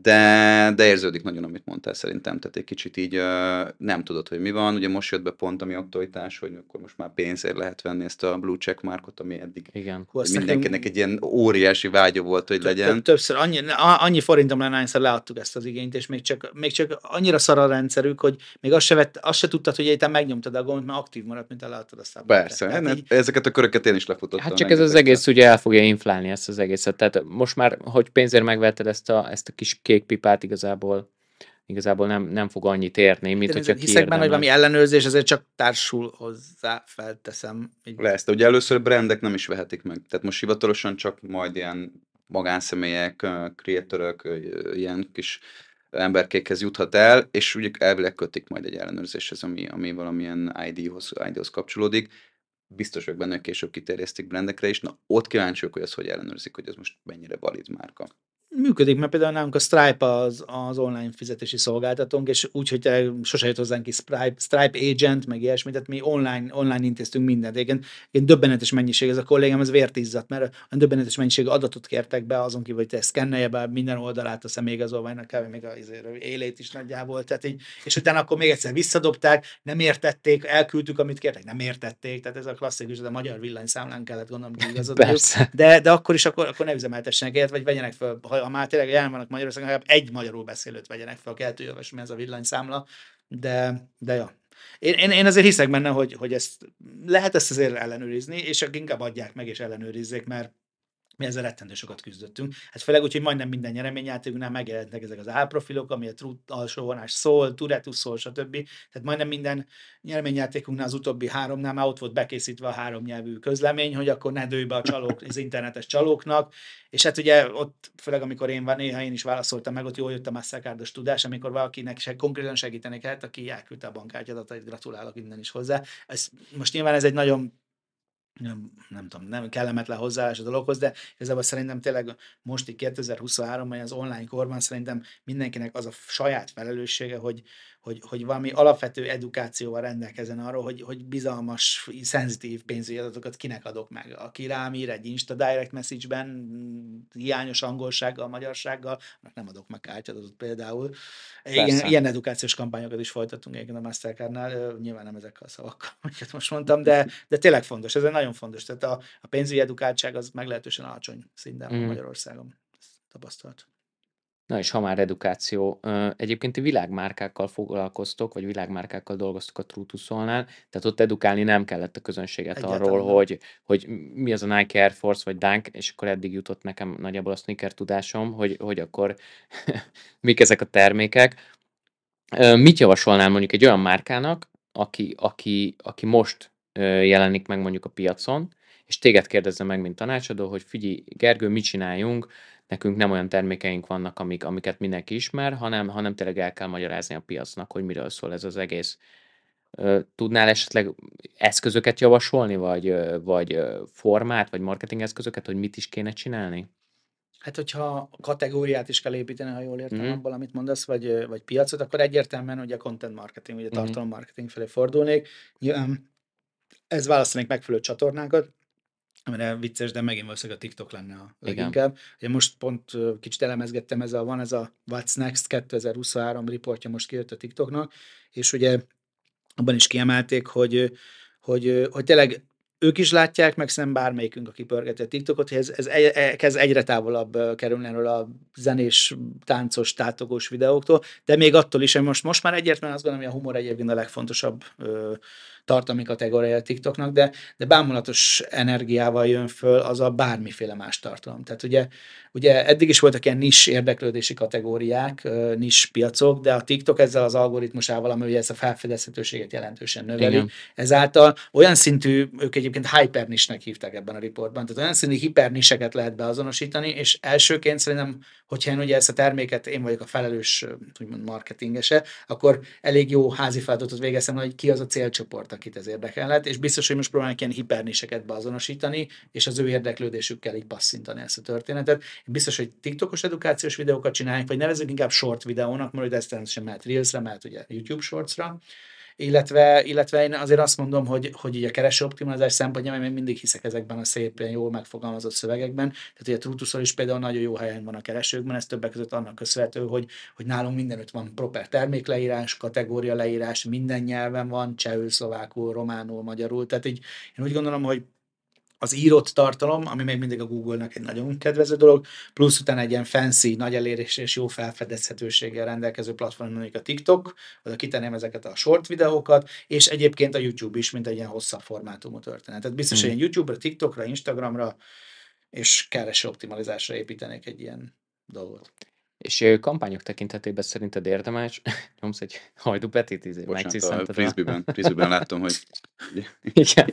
de, de érződik nagyon, amit mondtál szerintem, tehát egy kicsit így uh, nem tudod, hogy mi van. Ugye most jött be pont a mi aktualitás, hogy akkor most már pénzért lehet venni ezt a blue check markot, ami eddig Igen. Mindenkinek egy ilyen óriási vágya volt, hogy legyen. Több, többször, annyi, annyi forintom lenne, hányszor leadtuk ezt az igényt, és még csak, még csak annyira szar a rendszerük, hogy még azt se, vett, azt se tudtad, hogy te megnyomtad a gombot, mert aktív maradt, mint leadtad a számokat. Persze, hát így... ezeket a köröket én is lefutottam. Hát csak ez az egész ugye el fogja inflálni ezt az egészet. Tehát most már, hogy pénzért megvetted ezt a, ezt a kis kék pipát, igazából igazából nem, nem fog annyit érni, mint hogyha Hiszek benne, hogy valami ellenőrzés, ezért csak társul hozzá, felteszem. Így. Lesz, de ugye először brandek nem is vehetik meg. Tehát most hivatalosan csak majd ilyen magánszemélyek, kreatörök, ilyen kis emberkékhez juthat el, és ugye elvileg kötik majd egy ellenőrzéshez, ami, ami valamilyen ID-hoz, ID-hoz kapcsolódik. Biztos vagyok benne, hogy később kiterjesztik brandekre is. Na, ott kíváncsiak, hogy ez hogy ellenőrzik, hogy ez most mennyire valid márka működik, mert például nálunk a Stripe az, az online fizetési szolgáltatónk, és úgy, hogy sose jött hozzánk ki Stripe, Stripe agent, meg ilyesmi, tehát mi online, online intéztünk mindent. Igen, igen döbbenetes mennyiség, ez a kollégám, ez vért izzat, mert a döbbenetes mennyiség adatot kértek be, azon kívül, hogy te szkennelje be minden oldalát a személyigazolványnak, kb. még az élét is nagyjából, tehát így, és utána akkor még egyszer visszadobták, nem értették, elküldtük, amit kértek, nem értették, tehát ez a klasszikus, de a magyar villanyszámlán kellett gondolom igazodniuk, de, de akkor is akkor, akkor ne üzemeltessenek ilyet, vagy vegyenek fel, ha már tényleg jelen vannak Magyarországon, legalább egy magyarul beszélőt vegyenek fel a keltőjövesmi, ez a villanyszámla, de, de ja. Én, én, én azért hiszek benne, hogy, hogy ezt lehet ezt azért ellenőrizni, és inkább adják meg és ellenőrizzék, mert mi ezzel rettentő sokat küzdöttünk. Hát főleg úgy, hogy majdnem minden nyereményjátékunknál megjelentek ezek az álprofilok, ami a trut alsó vonás szól, Turetus szól, stb. Tehát majdnem minden nyereményjátékunknál az utóbbi háromnál már ott volt bekészítve a három nyelvű közlemény, hogy akkor ne dőj be a csalók, az internetes csalóknak. És hát ugye ott, főleg amikor én néha én is válaszoltam meg, ott jól jött a Mastercardos tudás, amikor valakinek se, konkrétan segíteni kellett, aki elküldte a bankkártyadatait, gratulálok innen is hozzá. Ez, most nyilván ez egy nagyon nem, nem tudom, nem kellemetlen hozzáállás a dologhoz, de igazából szerintem tényleg most így 2023-ban az online korban szerintem mindenkinek az a saját felelőssége, hogy, hogy, hogy valami alapvető edukációval rendelkezzen arról, hogy, hogy bizalmas, szenzitív pénzügyi adatokat kinek adok meg. Aki rám ír egy Insta Direct Message-ben hiányos angolsággal, magyarsággal, annak nem adok meg kártyadatot például. Igen, ilyen edukációs kampányokat is folytatunk egyébként a Mastercardnál, nyilván nem ezekkel a szavakkal, amiket most mondtam, de, de tényleg fontos, ez egy nagyon fontos. Tehát a, a pénzügyi edukáltság az meglehetősen alacsony szinten mm. Magyarországon. tapasztalt. Na és ha már edukáció, egyébként világmárkákkal foglalkoztok, vagy világmárkákkal dolgoztok a Trutusolnál, tehát ott edukálni nem kellett a közönséget Egyáltalán arról, hogy, hogy mi az a Nike Air Force vagy Dunk, és akkor eddig jutott nekem nagyjából a sneaker tudásom, hogy, hogy akkor mik ezek a termékek. Mit javasolnál mondjuk egy olyan márkának, aki, aki, aki most jelenik meg mondjuk a piacon, és téged kérdezze meg, mint tanácsadó, hogy figyelj, Gergő, mit csináljunk, nekünk nem olyan termékeink vannak, amik, amiket mindenki ismer, hanem, hanem tényleg el kell magyarázni a piacnak, hogy miről szól ez az egész. Tudnál esetleg eszközöket javasolni, vagy, vagy formát, vagy marketing eszközöket, hogy mit is kéne csinálni? Hát, hogyha kategóriát is kell építeni, ha jól értem mm. abból, amit mondasz, vagy, vagy piacot, akkor egyértelműen ugye content marketing, ugye mm. tartalom marketing felé fordulnék. Ez választanék megfelelő csatornákat, amire vicces, de megint valószínűleg a TikTok lenne a leginkább. Ugye most pont kicsit elemezgettem, ez a, van ez a What's Next 2023 riportja most kijött a TikToknak, és ugye abban is kiemelték, hogy, hogy, hogy tényleg ők is látják, meg szerintem bármelyikünk, aki pörgeti a TikTokot, hogy ez, ez egy, kezd egyre távolabb kerülni erről a zenés, táncos, tátogós videóktól, de még attól is, hogy most, most már egyértelműen azt gondolom, hogy a humor egyébként a legfontosabb ö, tartalmi kategóriája a TikToknak, de, de bámulatos energiával jön föl az a bármiféle más tartalom. Tehát ugye, ugye eddig is voltak ilyen nis érdeklődési kategóriák, nis piacok, de a TikTok ezzel az algoritmusával, ami ugye ezt a felfedezhetőséget jelentősen növeli, Igen. ezáltal olyan szintű, ők egyébként hypernisnek hívták ebben a riportban, tehát olyan szintű hiperniseket lehet beazonosítani, és elsőként szerintem, hogyha én ugye ezt a terméket, én vagyok a felelős úgymond marketingese, akkor elég jó házi feladatot végeztem, hogy ki az a célcsoport, akit ez érdekelhet, és biztos, hogy most próbálnak ilyen hiperniseket beazonosítani, és az ő érdeklődésükkel így passzintani ezt a történetet. Biztos, hogy TikTokos edukációs videókat csinálják, vagy nevezünk inkább short videónak, mert ez természetesen mehet Reelsre, mehet ugye YouTube Shortsra, illetve, illetve én azért azt mondom, hogy, hogy így a kereső optimalizás szempontjából még mindig hiszek ezekben a szépen jól megfogalmazott szövegekben. Tehát ugye a Trutuszol is például nagyon jó helyen van a keresőkben, ez többek között annak köszönhető, hogy, hogy nálunk mindenütt van proper termékleírás, kategória leírás, minden nyelven van, csehül, szlovákul, románul, magyarul. Tehát így én úgy gondolom, hogy az írott tartalom, ami még mindig a Google-nak egy nagyon kedvező dolog, plusz utána egy ilyen fancy, nagy elérés és jó felfedezhetőséggel rendelkező platform, mondjuk a TikTok, oda kitenném ezeket a short videókat, és egyébként a YouTube is, mint egy ilyen hosszabb formátumú történet. Tehát biztos, hmm. hogy YouTube-ra, TikTokra, Instagramra és kereső optimalizásra építenék egy ilyen dolgot. És kampányok tekintetében szerinted érdemes? Nyomsz egy hajdu petit, izé, Bocsánat, a frisbee-ben, frisbee láttam, hogy... Igen.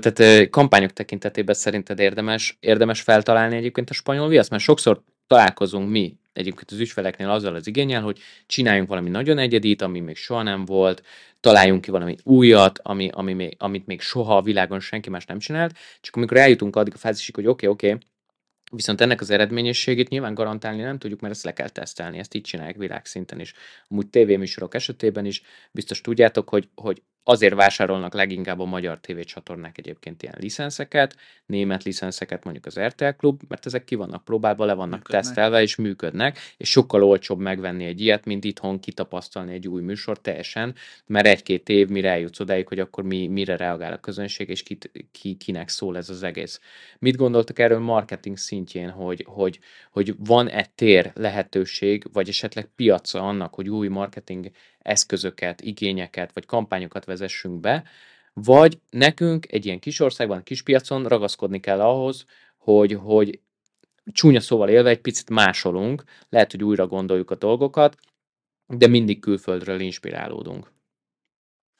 Tehát kampányok tekintetében szerinted érdemes, érdemes feltalálni egyébként a spanyol viaszt? Mert sokszor találkozunk mi egyébként az ügyfeleknél azzal az igényel, hogy csináljunk valami nagyon egyedit, ami még soha nem volt, találjunk ki valami újat, ami, ami még, amit még soha a világon senki más nem csinált, csak amikor eljutunk addig a fázisig, hogy oké, okay, oké, okay, Viszont ennek az eredményességét nyilván garantálni nem tudjuk, mert ezt le kell tesztelni, ezt így csinálják világszinten is. Amúgy tévéműsorok esetében is biztos tudjátok, hogy, hogy azért vásárolnak leginkább a magyar tévécsatornák egyébként ilyen licenszeket, német licenszeket mondjuk az RTL Klub, mert ezek ki vannak próbálva, le vannak működnek. tesztelve és működnek, és sokkal olcsóbb megvenni egy ilyet, mint itthon kitapasztalni egy új műsor teljesen, mert egy-két év mire eljutsz odáig, hogy akkor mi, mire reagál a közönség, és ki, ki, kinek szól ez az egész. Mit gondoltak erről marketing szintjén, hogy, hogy, hogy van-e tér, lehetőség, vagy esetleg piaca annak, hogy új marketing eszközöket, igényeket vagy kampányokat vezessünk be, vagy nekünk egy ilyen kis országban, kis piacon ragaszkodni kell ahhoz, hogy, hogy csúnya szóval élve egy picit másolunk, lehet, hogy újra gondoljuk a dolgokat, de mindig külföldről inspirálódunk.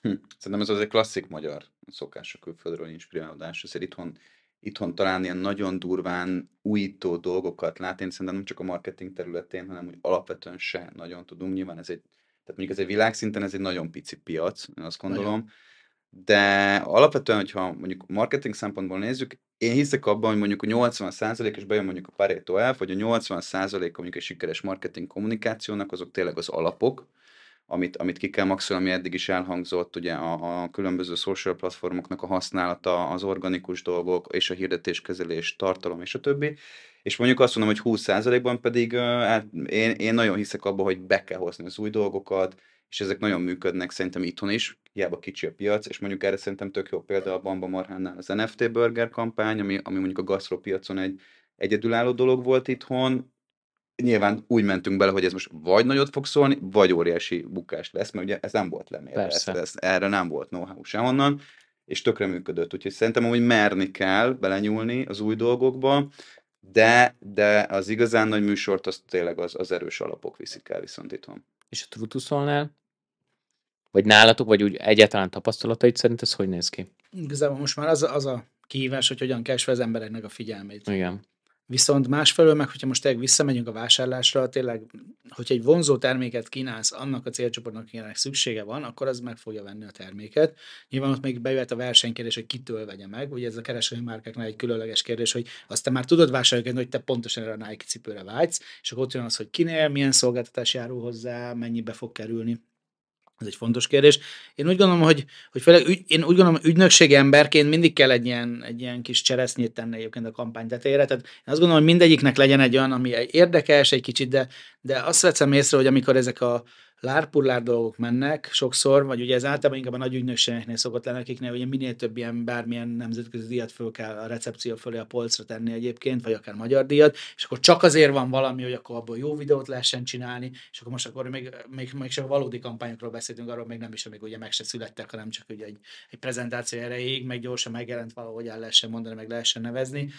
Hm. Szerintem ez az egy klasszik magyar szokás a külföldről inspirálódás. Ezért itthon, itthon talán ilyen nagyon durván újító dolgokat látni, szerintem nem csak a marketing területén, hanem úgy alapvetően se nagyon tudunk. Nyilván ez egy tehát mondjuk ez egy világszinten ez egy nagyon pici piac, én azt gondolom. Nagyon. De alapvetően, hogyha mondjuk marketing szempontból nézzük, én hiszek abban, hogy mondjuk a 80% és bejön mondjuk a Pareto elf, vagy a 80% mondjuk egy sikeres marketing kommunikációnak, azok tényleg az alapok, amit, amit ki kell maxolni, ami eddig is elhangzott, ugye a, a különböző social platformoknak a használata, az organikus dolgok, és a hirdetéskezelés, tartalom, és a többi. És mondjuk azt mondom, hogy 20%-ban pedig uh, én, én nagyon hiszek abban, hogy be kell hozni az új dolgokat, és ezek nagyon működnek szerintem itthon is, hiába kicsi a piac, és mondjuk erre szerintem tök jó példa a Bamba Marhánnál az NFT Burger kampány, ami, ami mondjuk a gasztropiacon egy egyedülálló dolog volt itthon, nyilván úgy mentünk bele, hogy ez most vagy nagyot fog szólni, vagy óriási bukás lesz, mert ugye ez nem volt lemérve, ez, ez, erre nem volt know-how sehonnan, és tökre működött. Úgyhogy szerintem hogy merni kell belenyúlni az új dolgokba, de, de az igazán nagy műsort az tényleg az, az erős alapok viszik el viszont itthon. És a Trutuszolnál? Vagy nálatok, vagy úgy egyáltalán tapasztalatait szerint ez hogy néz ki? Igazából most már az, az a kihívás, hogy hogyan keresve az embereknek a figyelmét. Igen. Viszont másfelől meg, hogyha most tényleg visszamegyünk a vásárlásra, tényleg, hogyha egy vonzó terméket kínálsz annak a célcsoportnak, akinek szüksége van, akkor az meg fogja venni a terméket. Nyilván ott még bejöhet a versenykérdés, hogy kitől vegye meg. Ugye ez a kereskedelmi márkáknál egy különleges kérdés, hogy azt te már tudod vásárolni, hogy te pontosan erre a Nike cipőre vágysz, és akkor ott jön az, hogy kinél, milyen szolgáltatás járul hozzá, mennyibe fog kerülni ez egy fontos kérdés. Én úgy gondolom, hogy, hogy főleg ügy, én úgy gondolom, hogy ügynökségi emberként mindig kell egy ilyen, egy ilyen kis cseresznyét tenni egyébként a kampány tetejére. Tehát én azt gondolom, hogy mindegyiknek legyen egy olyan, ami érdekes egy kicsit, de, de azt veszem észre, hogy amikor ezek a, lárpullár dolgok mennek sokszor, vagy ugye ez általában inkább a nagy ügynökségeknél szokott lenni, akiknél ugye minél több ilyen bármilyen nemzetközi díjat föl kell a recepció fölé a polcra tenni egyébként, vagy akár magyar díjat, és akkor csak azért van valami, hogy akkor abból jó videót lehessen csinálni, és akkor most akkor még, még, még csak valódi kampányokról beszélünk, arról még nem is, amíg ugye meg se születtek, hanem csak ugye egy, egy prezentáció erejéig, meg gyorsan megjelent valahogy el lehessen mondani, meg lehessen nevezni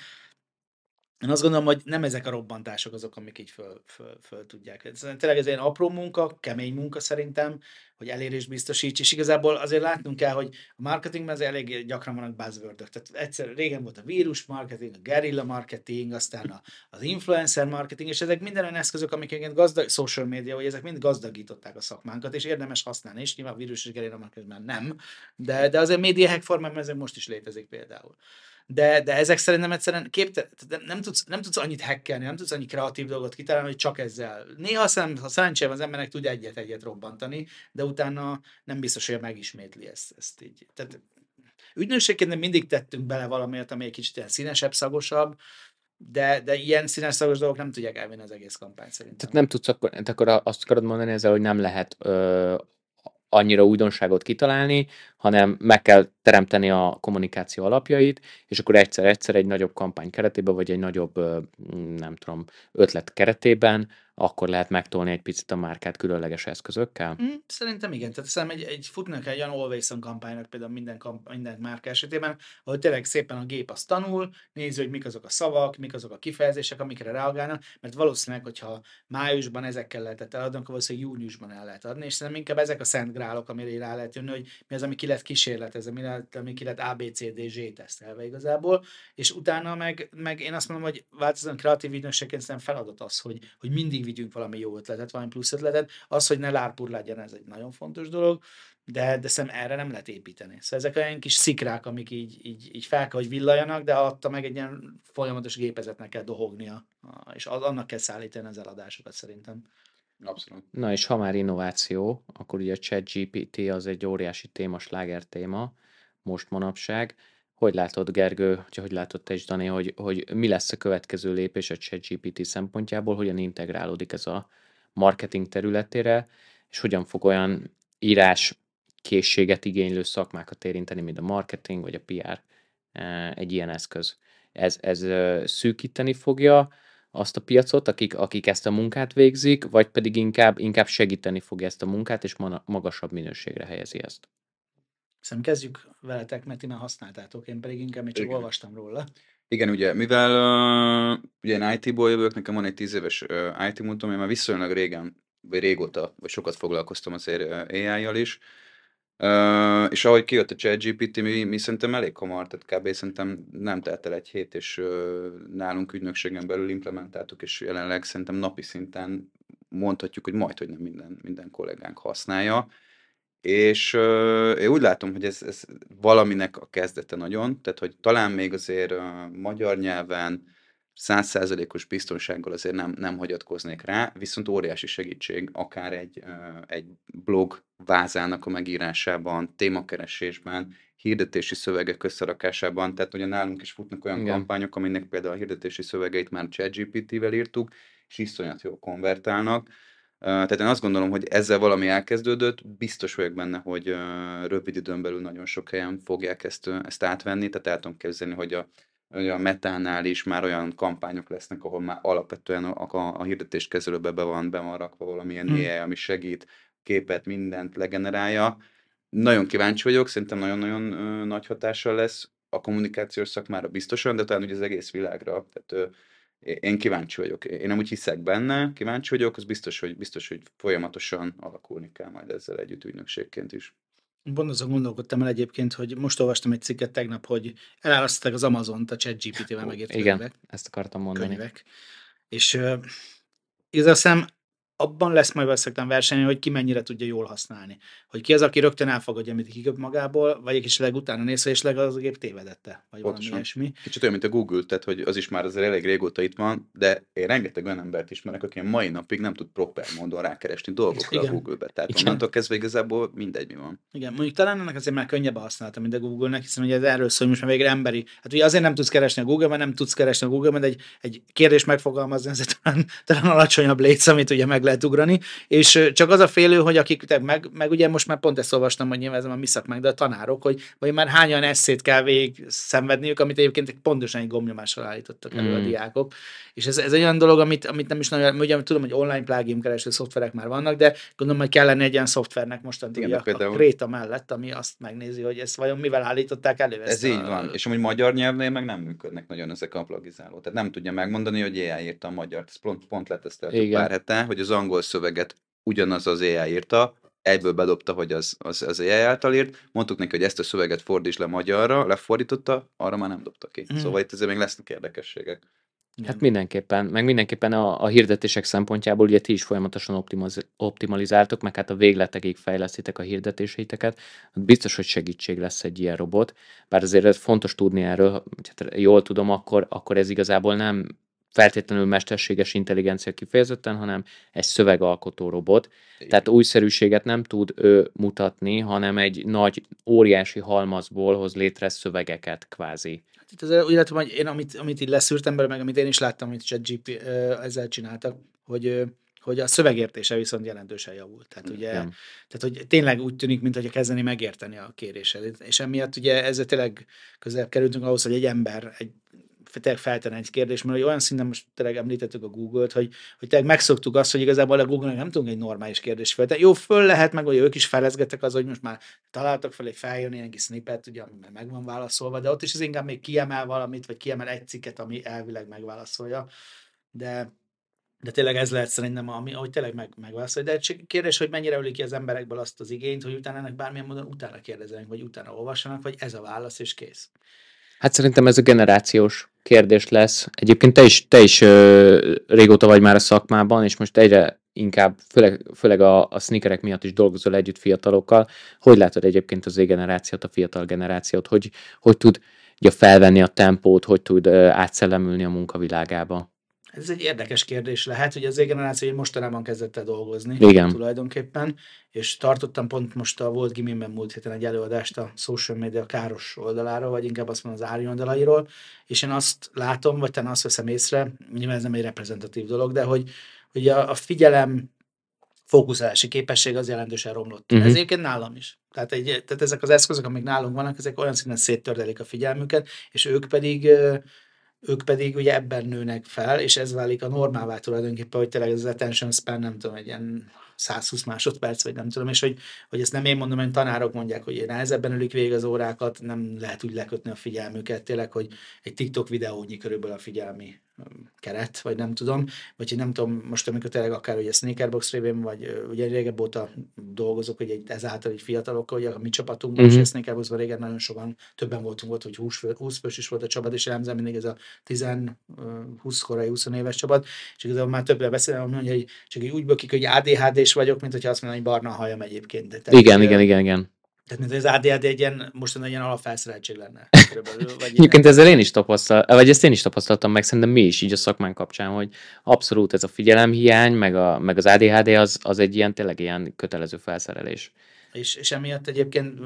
én azt gondolom, hogy nem ezek a robbantások azok, amik így föl, föl, föl tudják. Ez, tényleg ez egy apró munka, kemény munka szerintem, hogy elérést biztosíts, és igazából azért látnunk kell, hogy a marketingben azért elég gyakran vannak buzzword Tehát egyszer régen volt a vírus marketing, a guerrilla marketing, aztán a, az influencer marketing, és ezek minden olyan eszközök, amik egyébként gazdag, social media, hogy ezek mind gazdagították a szakmánkat, és érdemes használni, és nyilván a vírus és guerrilla marketing már nem, de, de azért média hack formában ezek most is létezik például. De, de ezek szerintem egyszerűen képte, nem, tudsz, nem tudsz annyit hackelni, nem tudsz annyi kreatív dolgot kitalálni, hogy csak ezzel. Néha szem, ha szerencsére az embernek tud egyet-egyet robbantani, de utána nem biztos, hogy megismétli ezt, ezt így. Tehát ügynökségként mindig tettünk bele valamiért, ami egy kicsit ilyen színesebb, szagosabb, de, de ilyen színes szagos dolgok nem tudják elvinni az egész kampányt szerintem. Tehát nem tudsz akkor, akkor azt akarod mondani ezzel, hogy nem lehet ö, annyira újdonságot kitalálni, hanem meg kell teremteni a kommunikáció alapjait, és akkor egyszer-egyszer egy nagyobb kampány keretében, vagy egy nagyobb, nem tudom, ötlet keretében akkor lehet megtolni egy picit a márkát különleges eszközökkel? Mm, szerintem igen. Tehát szerintem egy, egy futnak egy olyan always on kampánynak például minden, kamp- minden márka esetében, ahol tényleg szépen a gép azt tanul, nézi, hogy mik azok a szavak, mik azok a kifejezések, amikre reagálnak, mert valószínűleg, hogyha májusban ezekkel lehetett eladni, akkor valószínűleg júniusban el lehet adni, és szerintem inkább ezek a szent grálok, amire rá lehet jönni, hogy mi az, ami ki lett kísérletezve, mi lehet, ami ki lett ABCDZ tesztelve igazából, és utána meg, meg én azt mondom, hogy változóan kreatív ügynökségként szerintem feladat az, hogy, hogy mindig vigyünk valami jó ötletet, valami plusz ötletet. Az, hogy ne lárpur legyen, ez egy nagyon fontos dolog, de, de szem erre nem lehet építeni. Szóval ezek olyan kis szikrák, amik így, így, így fel kell, hogy villajanak, de adta meg egy ilyen folyamatos gépezetnek kell dohognia, és annak kell szállítani az eladásokat szerintem. Abszolút. Na és ha már innováció, akkor ugye a ChatGPT az egy óriási téma, sláger téma most manapság. Hogy látod, Gergő, hogy hogy látod te is, Dani, hogy, hogy mi lesz a következő lépés a ChatGPT szempontjából, hogyan integrálódik ez a marketing területére, és hogyan fog olyan írás készséget igénylő szakmákat érinteni, mint a marketing vagy a PR e, egy ilyen eszköz. Ez, ez szűkíteni fogja azt a piacot, akik, akik ezt a munkát végzik, vagy pedig inkább, inkább segíteni fogja ezt a munkát, és magasabb minőségre helyezi ezt. Szerintem kezdjük veletek, mert ti már használtátok, én pedig inkább még csak Igen. olvastam róla. Igen, ugye, mivel uh, ugye én IT-ból jövök, nekem van egy tíz éves uh, IT múltam, én már viszonylag régen, vagy régóta, vagy sokat foglalkoztam azért uh, AI-jal is, Uh, és ahogy kijött a ChatGPT, mi, mi szerintem elég hamar, tehát kb. szerintem nem telt el egy hét, és uh, nálunk ügynökségen belül implementáltuk, és jelenleg szerintem napi szinten mondhatjuk, hogy majd, hogy nem minden, minden kollégánk használja. És uh, én úgy látom, hogy ez, ez valaminek a kezdete nagyon, tehát hogy talán még azért uh, magyar nyelven százszázalékos biztonsággal azért nem, nem hagyatkoznék rá, viszont óriási segítség akár egy, egy blog vázának a megírásában, témakeresésben, hirdetési szövegek összerakásában, tehát ugye nálunk is futnak olyan Igen. kampányok, aminek például a hirdetési szövegeit már ChatGPT-vel írtuk, és iszonyat jól konvertálnak, tehát én azt gondolom, hogy ezzel valami elkezdődött, biztos vagyok benne, hogy rövid időn belül nagyon sok helyen fogják ezt, ezt átvenni, tehát el tudom képzelni, hogy a, hogy a metánál is már olyan kampányok lesznek, ahol már alapvetően a, a, a hirdetéskezelőbe be van, be van rakva valamilyen hmm. AI, ami segít, képet, mindent legenerálja. Nagyon kíváncsi vagyok, szerintem nagyon-nagyon nagy hatással lesz a kommunikációs szakmára biztosan, de talán ugye az egész világra. Tehát én kíváncsi vagyok. Én nem úgy hiszek benne, kíváncsi vagyok, az biztos, hogy, biztos, hogy folyamatosan alakulni kell majd ezzel együtt ügynökségként is. Pont azon gondolkodtam el egyébként, hogy most olvastam egy cikket tegnap, hogy elárasztották az Amazon-t a ChatGPT-vel megírt Igen, könyvek. ezt akartam mondani. Könyvek. És uh, igazán abban lesz majd valószínűleg verseny, hogy ki mennyire tudja jól használni. Hogy ki az, aki rögtön elfogadja, amit kiköp magából, vagy egy kicsit utána néz, és leg az a gép tévedette, vagy Pontosan. valami ilyesmi. Kicsit olyan, mint a Google, tehát hogy az is már azért elég régóta itt van, de én rengeteg olyan embert ismerek, aki mai napig nem tud proper módon rákeresni dolgokra Igen. a Google-be. Tehát Igen. onnantól kezdve igazából mindegy, mi van. Igen, mondjuk talán ennek azért már könnyebb használata, mint a Google-nek, hiszen ugye ez erről szól, most már végre emberi. Hát ugye azért nem tudsz keresni a Google-ben, nem tudsz keresni a Google-ben, de egy, egy kérdés megfogalmazni, ez talán, talán alacsonyabb létsz, amit ugye meg lehet ugrani, és csak az a félő, hogy akik, meg, meg ugye most már pont ezt olvastam, hogy nyilván ez a mi szakmánk, de a tanárok, hogy vagy már hányan eszét kell végig szenvedniük, amit egyébként pontosan egy gomnyomással állítottak elő mm. a diákok. És ez, ez egy olyan dolog, amit, amit nem is nagyon, ugye tudom, hogy online plugin kereső szoftverek már vannak, de gondolom, hogy kellene egy ilyen szoftvernek mostan Igen, a, például... a Kréta mellett, ami azt megnézi, hogy ezt vajon mivel állították elő. Ez így a... van, és amúgy magyar nyelvnél meg nem működnek nagyon ezek a plagizáló. Tehát nem tudja megmondani, hogy AI írta a magyar. Ez pont, pont leteszteltük pár hete, hogy az angol szöveget ugyanaz az AI írta, egyből bedobta, hogy az, az, az AI által írt, mondtuk neki, hogy ezt a szöveget fordíts le magyarra, lefordította, arra már nem dobta ki. Mm. Szóval itt azért még lesznek érdekességek. Hát mindenképpen, meg mindenképpen a, a hirdetések szempontjából ugye ti is folyamatosan optimaliz- optimalizáltok, meg hát a végletekig fejlesztitek a hirdetéseiteket. Hát biztos, hogy segítség lesz egy ilyen robot, bár azért ez fontos tudni erről, hát jól tudom, akkor, akkor ez igazából nem feltétlenül mesterséges intelligencia kifejezetten, hanem egy szövegalkotó robot. Igen. Tehát újszerűséget nem tud ő mutatni, hanem egy nagy, óriási halmazból hoz létre szövegeket kvázi. Hát itt az, illetve hogy én, amit, amit így leszűrtem belőle, meg amit én is láttam, amit ChatGP ezzel csináltak, hogy hogy a szövegértése viszont jelentősen javult. Tehát, ugye, Igen. tehát hogy tényleg úgy tűnik, mintha kezdeni megérteni a kérését. És emiatt ugye ezzel tényleg közel kerültünk ahhoz, hogy egy ember egy tényleg feltenni egy kérdés, mert olyan szinten most tényleg említettük a Google-t, hogy, hogy tényleg megszoktuk azt, hogy igazából a Google-nek nem tudunk egy normális kérdést feltenni. Jó, föl lehet meg, hogy ők is felezgetek az, hogy most már találtak fel egy feljön ilyen kis snippet, ugye, ami meg van válaszolva, de ott is az inkább még kiemel valamit, vagy kiemel egy cikket, ami elvileg megválaszolja. De de tényleg ez lehet szerintem, ami, ahogy tényleg meg, megválaszolja. De egy kérdés, hogy mennyire ölik ki az emberekből azt az igényt, hogy utána ennek bármilyen módon utána kérdezenek, vagy utána olvassanak, vagy ez a válasz, és kész. Hát szerintem ez a generációs kérdés lesz. Egyébként te is, te is ö, régóta vagy már a szakmában, és most egyre inkább, főleg, főleg a, a sneakerek miatt is dolgozol együtt fiatalokkal. Hogy látod egyébként az Z-generációt, a fiatal generációt? Hogy, hogy tud ugye, felvenni a tempót, hogy tud ö, átszellemülni a munkavilágába? Ez egy érdekes kérdés lehet, hogy az generáció mostanában kezdett el dolgozni Igen. tulajdonképpen, és tartottam pont most a volt gimimben múlt héten egy előadást a social media káros oldaláról, vagy inkább azt mondom az ári oldalairól, és én azt látom, vagy talán azt veszem észre, nyilván ez nem egy reprezentatív dolog, de hogy, hogy a, a figyelem fókuszálási képesség az jelentősen romlott. Uh-huh. Ez egyébként nálam is. Tehát, egy, tehát ezek az eszközök, amik nálunk vannak, ezek olyan szinten széttördelik a figyelmüket, és ők pedig ők pedig ugye ebben nőnek fel, és ez válik a normává tulajdonképpen, hogy tényleg az attention span, nem tudom, egy ilyen 120 másodperc, vagy nem tudom, és hogy, hogy ezt nem én mondom, hogy tanárok mondják, hogy nehezebben ölik végig az órákat, nem lehet úgy lekötni a figyelmüket, tényleg, hogy egy TikTok videónyi körülbelül a figyelmi keret, vagy nem tudom, vagy hogy nem tudom, most amikor tényleg akár ugye Sneakerbox révén, vagy ugye régebb óta dolgozok, hogy egy, ezáltal egy fiatalokkal, ugye a mi csapatunkban, mm-hmm. és a Sneakerboxban régen nagyon sokan, többen voltunk ott, hogy 20, 20 fős is volt a csapat, és elemzem mindig ez a 10-20 korai 20 éves csapat, és igazából már többet beszélem, mondja, hogy csak úgy bökik, hogy ADHD-s vagyok, mint hogyha azt mondom, hogy barna hajam egyébként. Tehát, igen, igen, igen, igen. Tehát, mint az ADHD egy ilyen, most egy ilyen alapfelszereltség lenne. Egyébként ezzel én is tapasztaltam, vagy ezt én is tapasztaltam meg, szerintem mi is így a szakmán kapcsán, hogy abszolút ez a figyelemhiány, meg, a, meg az ADHD az, az egy ilyen tényleg ilyen kötelező felszerelés. És, és emiatt egyébként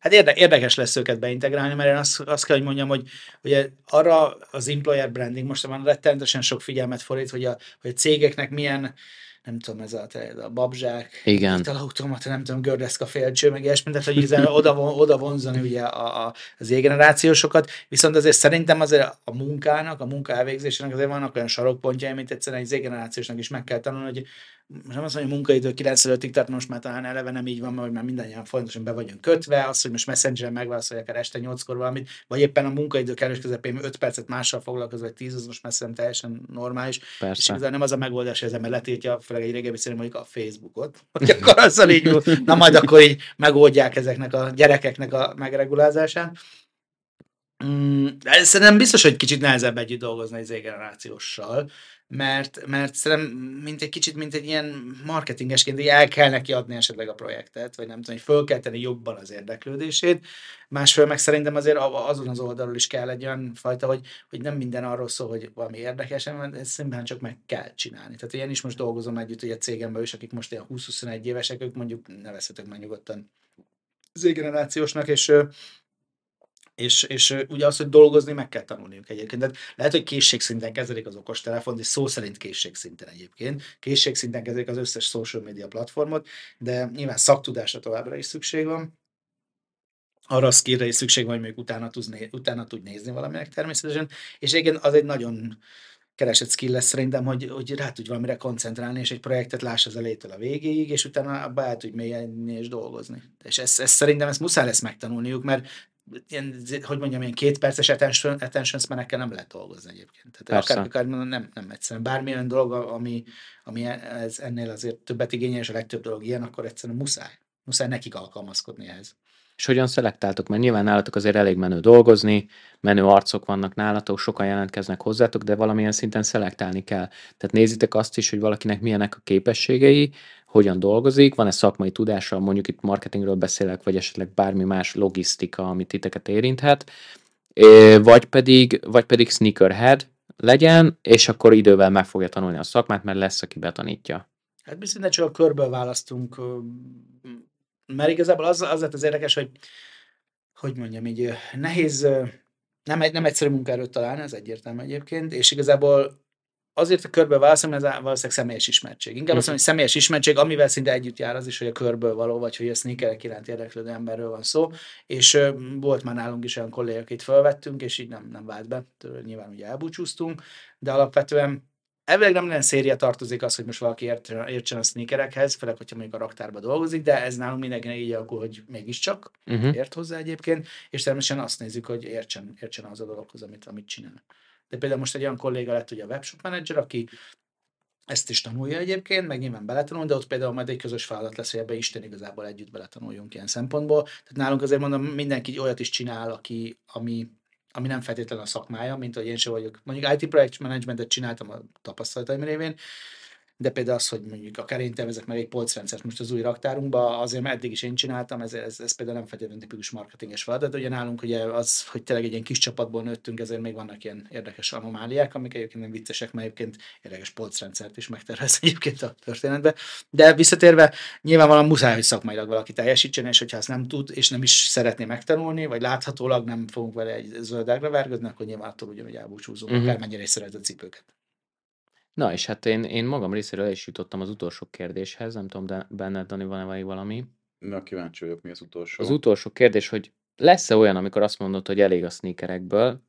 Hát érde, érdekes lesz őket beintegrálni, mert én azt, azt kell, hogy mondjam, hogy ugye arra az employer branding most van rettenetesen sok figyelmet fordít, hogy a, hogy a cégeknek milyen nem tudom, ez a, a babzsák, Igen. italautomata, nem tudom, gördeszka félcső, meg ilyesmi, tehát hogy oda, oda vonzani ugye a, a, az égenerációsokat, viszont azért szerintem azért a munkának, a munka elvégzésének azért vannak olyan sarokpontjai, mint egyszerűen egy égenerációsnak is meg kell tanulni, hogy most nem azt mondja, hogy munkaidő 95-ig, tehát most már talán eleve nem így van, mert már mindannyian fontosan be vagyunk kötve, az, hogy most messengeren megválaszolják akár este 8-kor valamit, vagy éppen a munkaidő kellős közepén 5 percet mással foglalkozva, vagy 10, az most már szerintem teljesen normális. Persze. És igazán nem az a megoldás, hogy az ember letiltja, főleg egy régebbi szerint mondjuk a Facebookot, hogy akkor azzal így, na majd akkor így megoldják ezeknek a gyerekeknek a megregulázását. Mm, szerintem biztos, hogy kicsit nehezebb együtt dolgozni egy Z-generációssal, mert, mert szerintem mint egy kicsit, mint egy ilyen marketingesként, hogy el kell neki adni esetleg a projektet, vagy nem tudom, hogy föl kell tenni jobban az érdeklődését. Másfél meg szerintem azért azon az oldalról is kell egy olyan fajta, hogy, hogy nem minden arról szól, hogy valami érdekes, hanem ezt szerintem csak meg kell csinálni. Tehát én is most dolgozom együtt egy cégemben is, akik most ilyen 20-21 évesek, ők mondjuk nevezhetek meg nyugodtan Z-generációsnak, és és, és ugye az, hogy dolgozni meg kell tanulniuk egyébként. Tehát lehet, hogy készségszinten kezelik az okostelefont, és szó szerint készségszinten egyébként. Készségszinten kezelik az összes social media platformot, de nyilván szaktudásra továbbra is szükség van. Arra a skillre is szükség van, hogy még utána, tudsz utána tudj nézni valaminek természetesen. És igen, az egy nagyon keresett skill lesz szerintem, hogy, hogy rá tudj valamire koncentrálni, és egy projektet láss az elejétől a végéig, és utána abba el tudj mélyedni és dolgozni. És ezt, ezt szerintem ezt muszáj lesz megtanulniuk, mert ilyen, hogy mondjam, ilyen két perces attention, attention span nem lehet dolgozni egyébként. Tehát akár, akár nem, nem egyszerűen. Bármilyen dolog, ami, ami ez ennél azért többet igényel, és a legtöbb dolog ilyen, akkor egyszerűen muszáj. Muszáj nekik alkalmazkodni ehhez. És hogyan szelektáltok? Mert nyilván nálatok azért elég menő dolgozni, menő arcok vannak nálatok, sokan jelentkeznek hozzátok, de valamilyen szinten szelektálni kell. Tehát nézitek azt is, hogy valakinek milyenek a képességei, hogyan dolgozik, van-e szakmai tudása, mondjuk itt marketingről beszélek, vagy esetleg bármi más logisztika, amit titeket érinthet, vagy pedig, vagy pedig sneakerhead legyen, és akkor idővel meg fogja tanulni a szakmát, mert lesz, aki betanítja. Hát bizony, csak a körből választunk, mert igazából az, az lett az érdekes, hogy hogy mondjam, így nehéz, nem, nem egyszerű munkáról találni, ez egyértelmű egyébként, és igazából azért a körbe válaszom, ez valószínűleg személyes ismertség. Inkább azt mondom, hogy személyes ismertség, amivel szinte együtt jár az is, hogy a körből való, vagy hogy a sneakerek iránt érdeklődő emberről van szó. És volt már nálunk is olyan kollégák, akit felvettünk, és így nem, nem vált be. Tőle nyilván ugye elbúcsúztunk, de alapvetően Elvileg nem nagyon széria tartozik az, hogy most valaki értsen, értsen a sneakerekhez, főleg, hogyha mondjuk a raktárba dolgozik, de ez nálunk mindenkinek így alakul, hogy mégiscsak uh-huh. ért hozzá egyébként, és természetesen azt nézzük, hogy értsen, értsen az a dologhoz, amit, amit csinál. De például most egy olyan kolléga lett ugye a webshop manager, aki ezt is tanulja egyébként, meg nyilván beletanul, de ott például majd egy közös feladat lesz, hogy ebbe Isten igazából együtt beletanuljunk ilyen szempontból. Tehát nálunk azért mondom, mindenki olyat is csinál, aki, ami, ami nem feltétlenül a szakmája, mint hogy én sem vagyok. Mondjuk IT projekt managementet csináltam a tapasztalataim révén, de például az, hogy mondjuk akár én tervezek meg egy polcrendszert most az új raktárunkba, azért mert eddig is én csináltam, ez, ez, ez például nem feltétlenül tipikus marketinges feladat. Ugye nálunk ugye az, hogy tényleg egy ilyen kis csapatból nőttünk, ezért még vannak ilyen érdekes anomáliák, amik egyébként nem viccesek, mert egyébként érdekes polcrendszert is megtervez egyébként a történetbe. De visszatérve, nyilvánvalóan muszáj, hogy szakmailag valaki teljesítsen, és hogyha ezt nem tud, és nem is szeretné megtanulni, vagy láthatólag nem fogunk vele egy zöldágra vergődni, akkor nyilván attól ugyanúgy elbúcsúzunk, uh-huh. akármennyire is szeret a cipőket. Na, és hát én, én magam részéről is jutottam az utolsó kérdéshez, nem tudom, de benned, Dani, van-e valami? Na, kíváncsi vagyok, mi az utolsó. Az utolsó kérdés, hogy lesz-e olyan, amikor azt mondod, hogy elég a sneakerekből,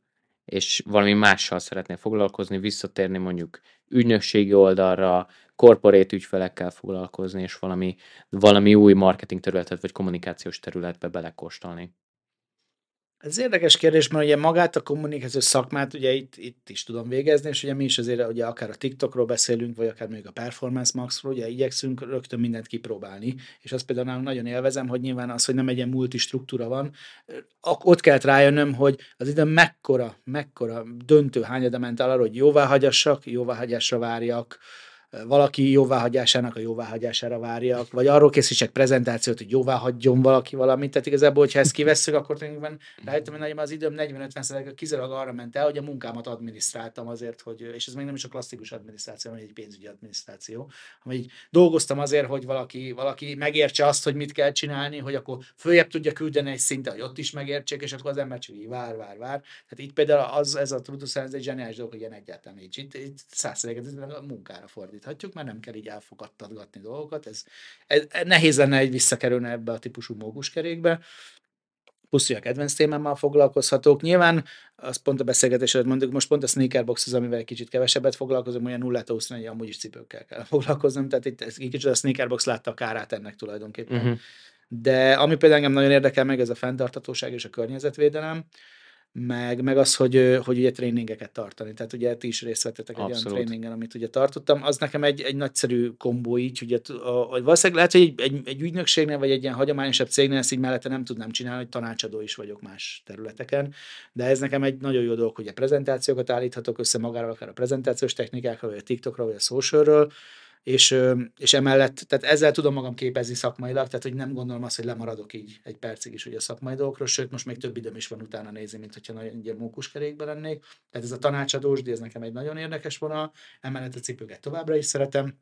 és valami mással szeretnél foglalkozni, visszatérni mondjuk ügynökségi oldalra, korporét ügyfelekkel foglalkozni, és valami, valami új marketing területet vagy kommunikációs területbe belekóstolni? Ez érdekes kérdés, mert ugye magát a kommunikáció szakmát ugye itt, itt is tudom végezni, és ugye mi is azért ugye akár a TikTokról beszélünk, vagy akár még a Performance Maxról, ugye igyekszünk rögtön mindent kipróbálni, és azt például nagyon élvezem, hogy nyilván az, hogy nem egy ilyen multistruktúra van, ott kellett rájönnöm, hogy az ide mekkora, mekkora döntő hányada ment arra, hogy jóvá hagyassak, jóvá hagyásra várjak, valaki jóváhagyásának a jóváhagyására várjak, vagy arról készítsek prezentációt, hogy jóvá hagyjon valaki valamit. Tehát igazából, hogyha ezt kivesszük, akkor tulajdonképpen rájöttem, hogy az időm 40-50 kizárólag arra ment el, hogy a munkámat adminisztráltam azért, hogy, és ez még nem is a klasszikus adminisztráció, hanem egy pénzügyi adminisztráció, így dolgoztam azért, hogy valaki, valaki megértse azt, hogy mit kell csinálni, hogy akkor följebb tudja küldeni egy szinte, hogy ott is megértsék, és akkor az ember csak így vár, vár, vár. Tehát itt például az, ez a Trutus ez egy zseniális dolog, hogy ilyen egyáltalán így, itt, itt a munkára fordít fordíthatjuk, mert nem kell így elfogadtatgatni dolgokat. Ez, ez, nehéz lenne egy visszakerülni ebbe a típusú mókuskerékbe. Plusz, hogy a kedvenc témámmal foglalkozhatok. Nyilván, az pont a beszélgetés előtt mondjuk, most pont a sneakerbox az, amivel egy kicsit kevesebbet foglalkozom, olyan 0 21 amúgy is cipőkkel kell foglalkoznom, tehát itt egy kicsit a sneakerbox látta a kárát ennek tulajdonképpen. Uh-huh. De ami például engem nagyon érdekel meg, ez a fenntartatóság és a környezetvédelem meg, meg az, hogy, hogy ugye tréningeket tartani. Tehát ugye ti is részt vettetek egy olyan tréningen, amit ugye tartottam. Az nekem egy, egy nagyszerű kombó így, ugye, a, valószínűleg lehet, hogy egy, egy, egy ügynökségnél, vagy egy ilyen hagyományosabb cégnél ezt így mellette nem tudnám csinálni, hogy tanácsadó is vagyok más területeken, de ez nekem egy nagyon jó dolog, hogy a prezentációkat állíthatok össze magáról, akár a prezentációs technikákról, vagy a TikTokról, vagy a socialről, és, és emellett, tehát ezzel tudom magam képezni szakmailag, tehát hogy nem gondolom azt, hogy lemaradok így egy percig is ugye a szakmai dolgokról, sőt, most még több időm is van utána nézni, mint hogyha nagyon ilyen mókuskerékben lennék. Tehát ez a tanácsadós, de ez nekem egy nagyon érdekes vonal, emellett a cipőket továbbra is szeretem,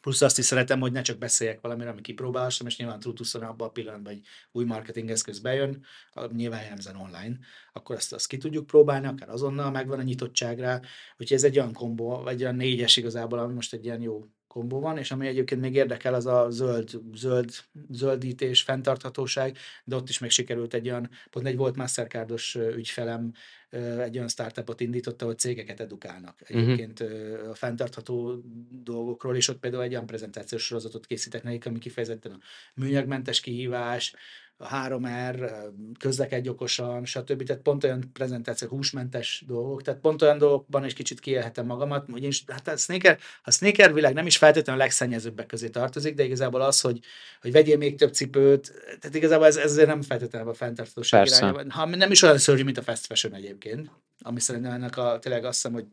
Plusz azt is szeretem, hogy ne csak beszéljek valamire, ami kipróbálhassam, és nyilván Trutuszon abban a pillanatban egy új marketing eszköz bejön, nyilván jellemzően online, akkor azt, azt ki tudjuk próbálni, akár azonnal megvan a nyitottság rá, úgyhogy ez egy olyan kombó, vagy olyan négyes igazából, ami most egy ilyen jó kombó van, és ami egyébként még érdekel, az a zöld, zöld, zöldítés, fenntarthatóság, de ott is meg sikerült egy olyan, pont egy volt Mastercardos ügyfelem, egy olyan startupot indította, hogy cégeket edukálnak mhm. egyébként uh-huh. a fenntartható dolgokról, és ott például egy olyan prezentációs sorozatot készítek nekik, ami kifejezetten a műanyagmentes kihívás, a 3R, közlekedj okosan, stb. Tehát pont olyan prezentáció, húsmentes dolgok, tehát pont olyan dolgokban is kicsit kiélhetem magamat, én, hát a sneaker, a sneaker világ nem is feltétlenül a legszennyezőbbek közé tartozik, de igazából az, hogy, hogy vegyél még több cipőt, tehát igazából ez, ez nem feltétlenül a fenntartóság irányában. Ha nem is olyan szörnyű, mint a fast fashion egyébként, ami szerintem ennek a, tényleg azt hiszem, hogy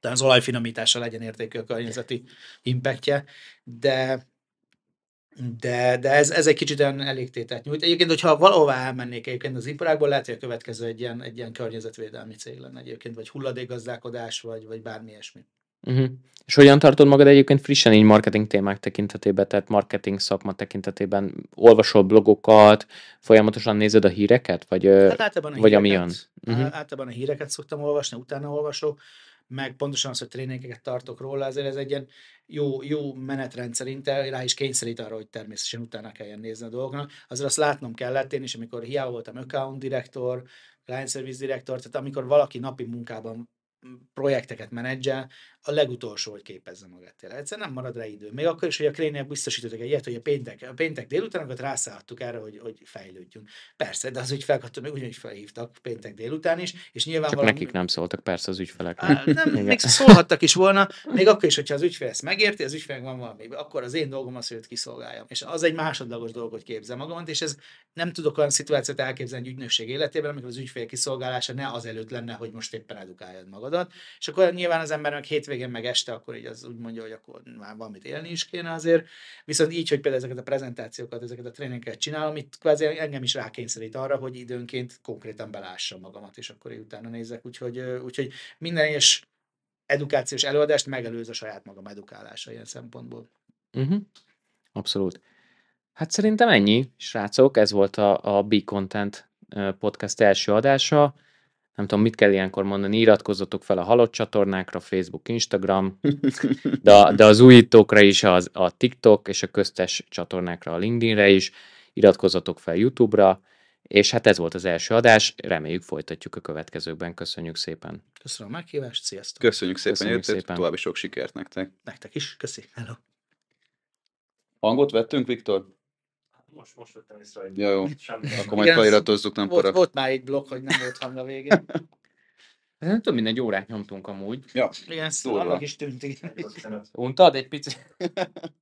az olajfinomítása legyen értékű a környezeti impactje, de de, de ez, ez egy kicsit olyan elégtételt nyújt. Egyébként, hogyha valahová elmennék egyébként az iparágból, lehet, hogy a következő egy ilyen, egy ilyen környezetvédelmi cég lenne egyébként, vagy hulladékgazdálkodás, vagy, vagy bármi ilyesmi. Uh-huh. És hogyan tartod magad egyébként frissen így marketing témák tekintetében, tehát marketing szakma tekintetében? Olvasol blogokat, folyamatosan nézed a híreket, vagy, hát általában a vagy híreket, ami jön? Uh-huh. Általában a híreket szoktam olvasni, utána olvasok meg pontosan az, hogy tréningeket tartok róla, azért ez egy ilyen jó, jó menetrend szerintem, rá is kényszerít arra, hogy természetesen utána kelljen nézni a dolgoknak. Azért azt látnom kellett, én is, amikor hiába voltam account direktor, client service direktor, tehát amikor valaki napi munkában projekteket menedzsel, a legutolsó, hogy képezze magát tényleg. Egyszerűen nem marad rá idő. Még akkor is, hogy a kléniek biztosítottak egy ilyet, hogy a péntek, a péntek délutánokat rászállhattuk erre, hogy, hogy fejlődjünk. Persze, de az ügyfelkat még ugyanúgy felhívtak péntek délután is, és nyilván Csak valami... nekik nem szóltak persze az ügyfelek. Á, nem, még szólhattak is volna, még akkor is, hogyha az ügyfél ezt megérti, az ügyfél van valami, akkor az én dolgom az, hogy őt kiszolgáljam. És az egy másodlagos dolog, hogy képzel magamat, és ez nem tudok olyan szituációt elképzelni egy ügynökség életében, amikor az ügyfél kiszolgálása ne az előtt lenne, hogy most éppen edukáljad magadat. És akkor nyilván az ember meg hétvégén meg este, akkor így az úgy mondja, hogy akkor már valamit élni is kéne azért. Viszont így, hogy például ezeket a prezentációkat, ezeket a tréningeket csinálom, itt kvázi engem is rákényszerít arra, hogy időnként konkrétan belássam magamat, és akkor utána nézek. Úgyhogy, úgyhogy minden és edukációs előadást megelőz a saját magam edukálása ilyen szempontból. Uh-huh. Abszolút. Hát szerintem ennyi, srácok, ez volt a, a B-Content podcast első adása. Nem tudom, mit kell ilyenkor mondani, iratkozzatok fel a halott csatornákra, Facebook, Instagram, de, de az újítókra is, az, a TikTok és a köztes csatornákra, a LinkedInre is, iratkozzatok fel YouTube-ra, és hát ez volt az első adás, reméljük folytatjuk a következőkben. Köszönjük szépen. Köszönöm a meghívást, sziasztok. Köszönjük szépen, Köszönjük szépen. további sok sikert nektek. Nektek is, köszi. Hello. Hangot vettünk, Viktor? Most, most vettem észre, hogy ja, jó. semmi. Akkor majd feliratozzuk, nem volt, volt már egy blokk, hogy nem volt hang a végén. Több mint egy órát nyomtunk amúgy. Ja. Igen, szóval annak is tűnt. Untad egy picit?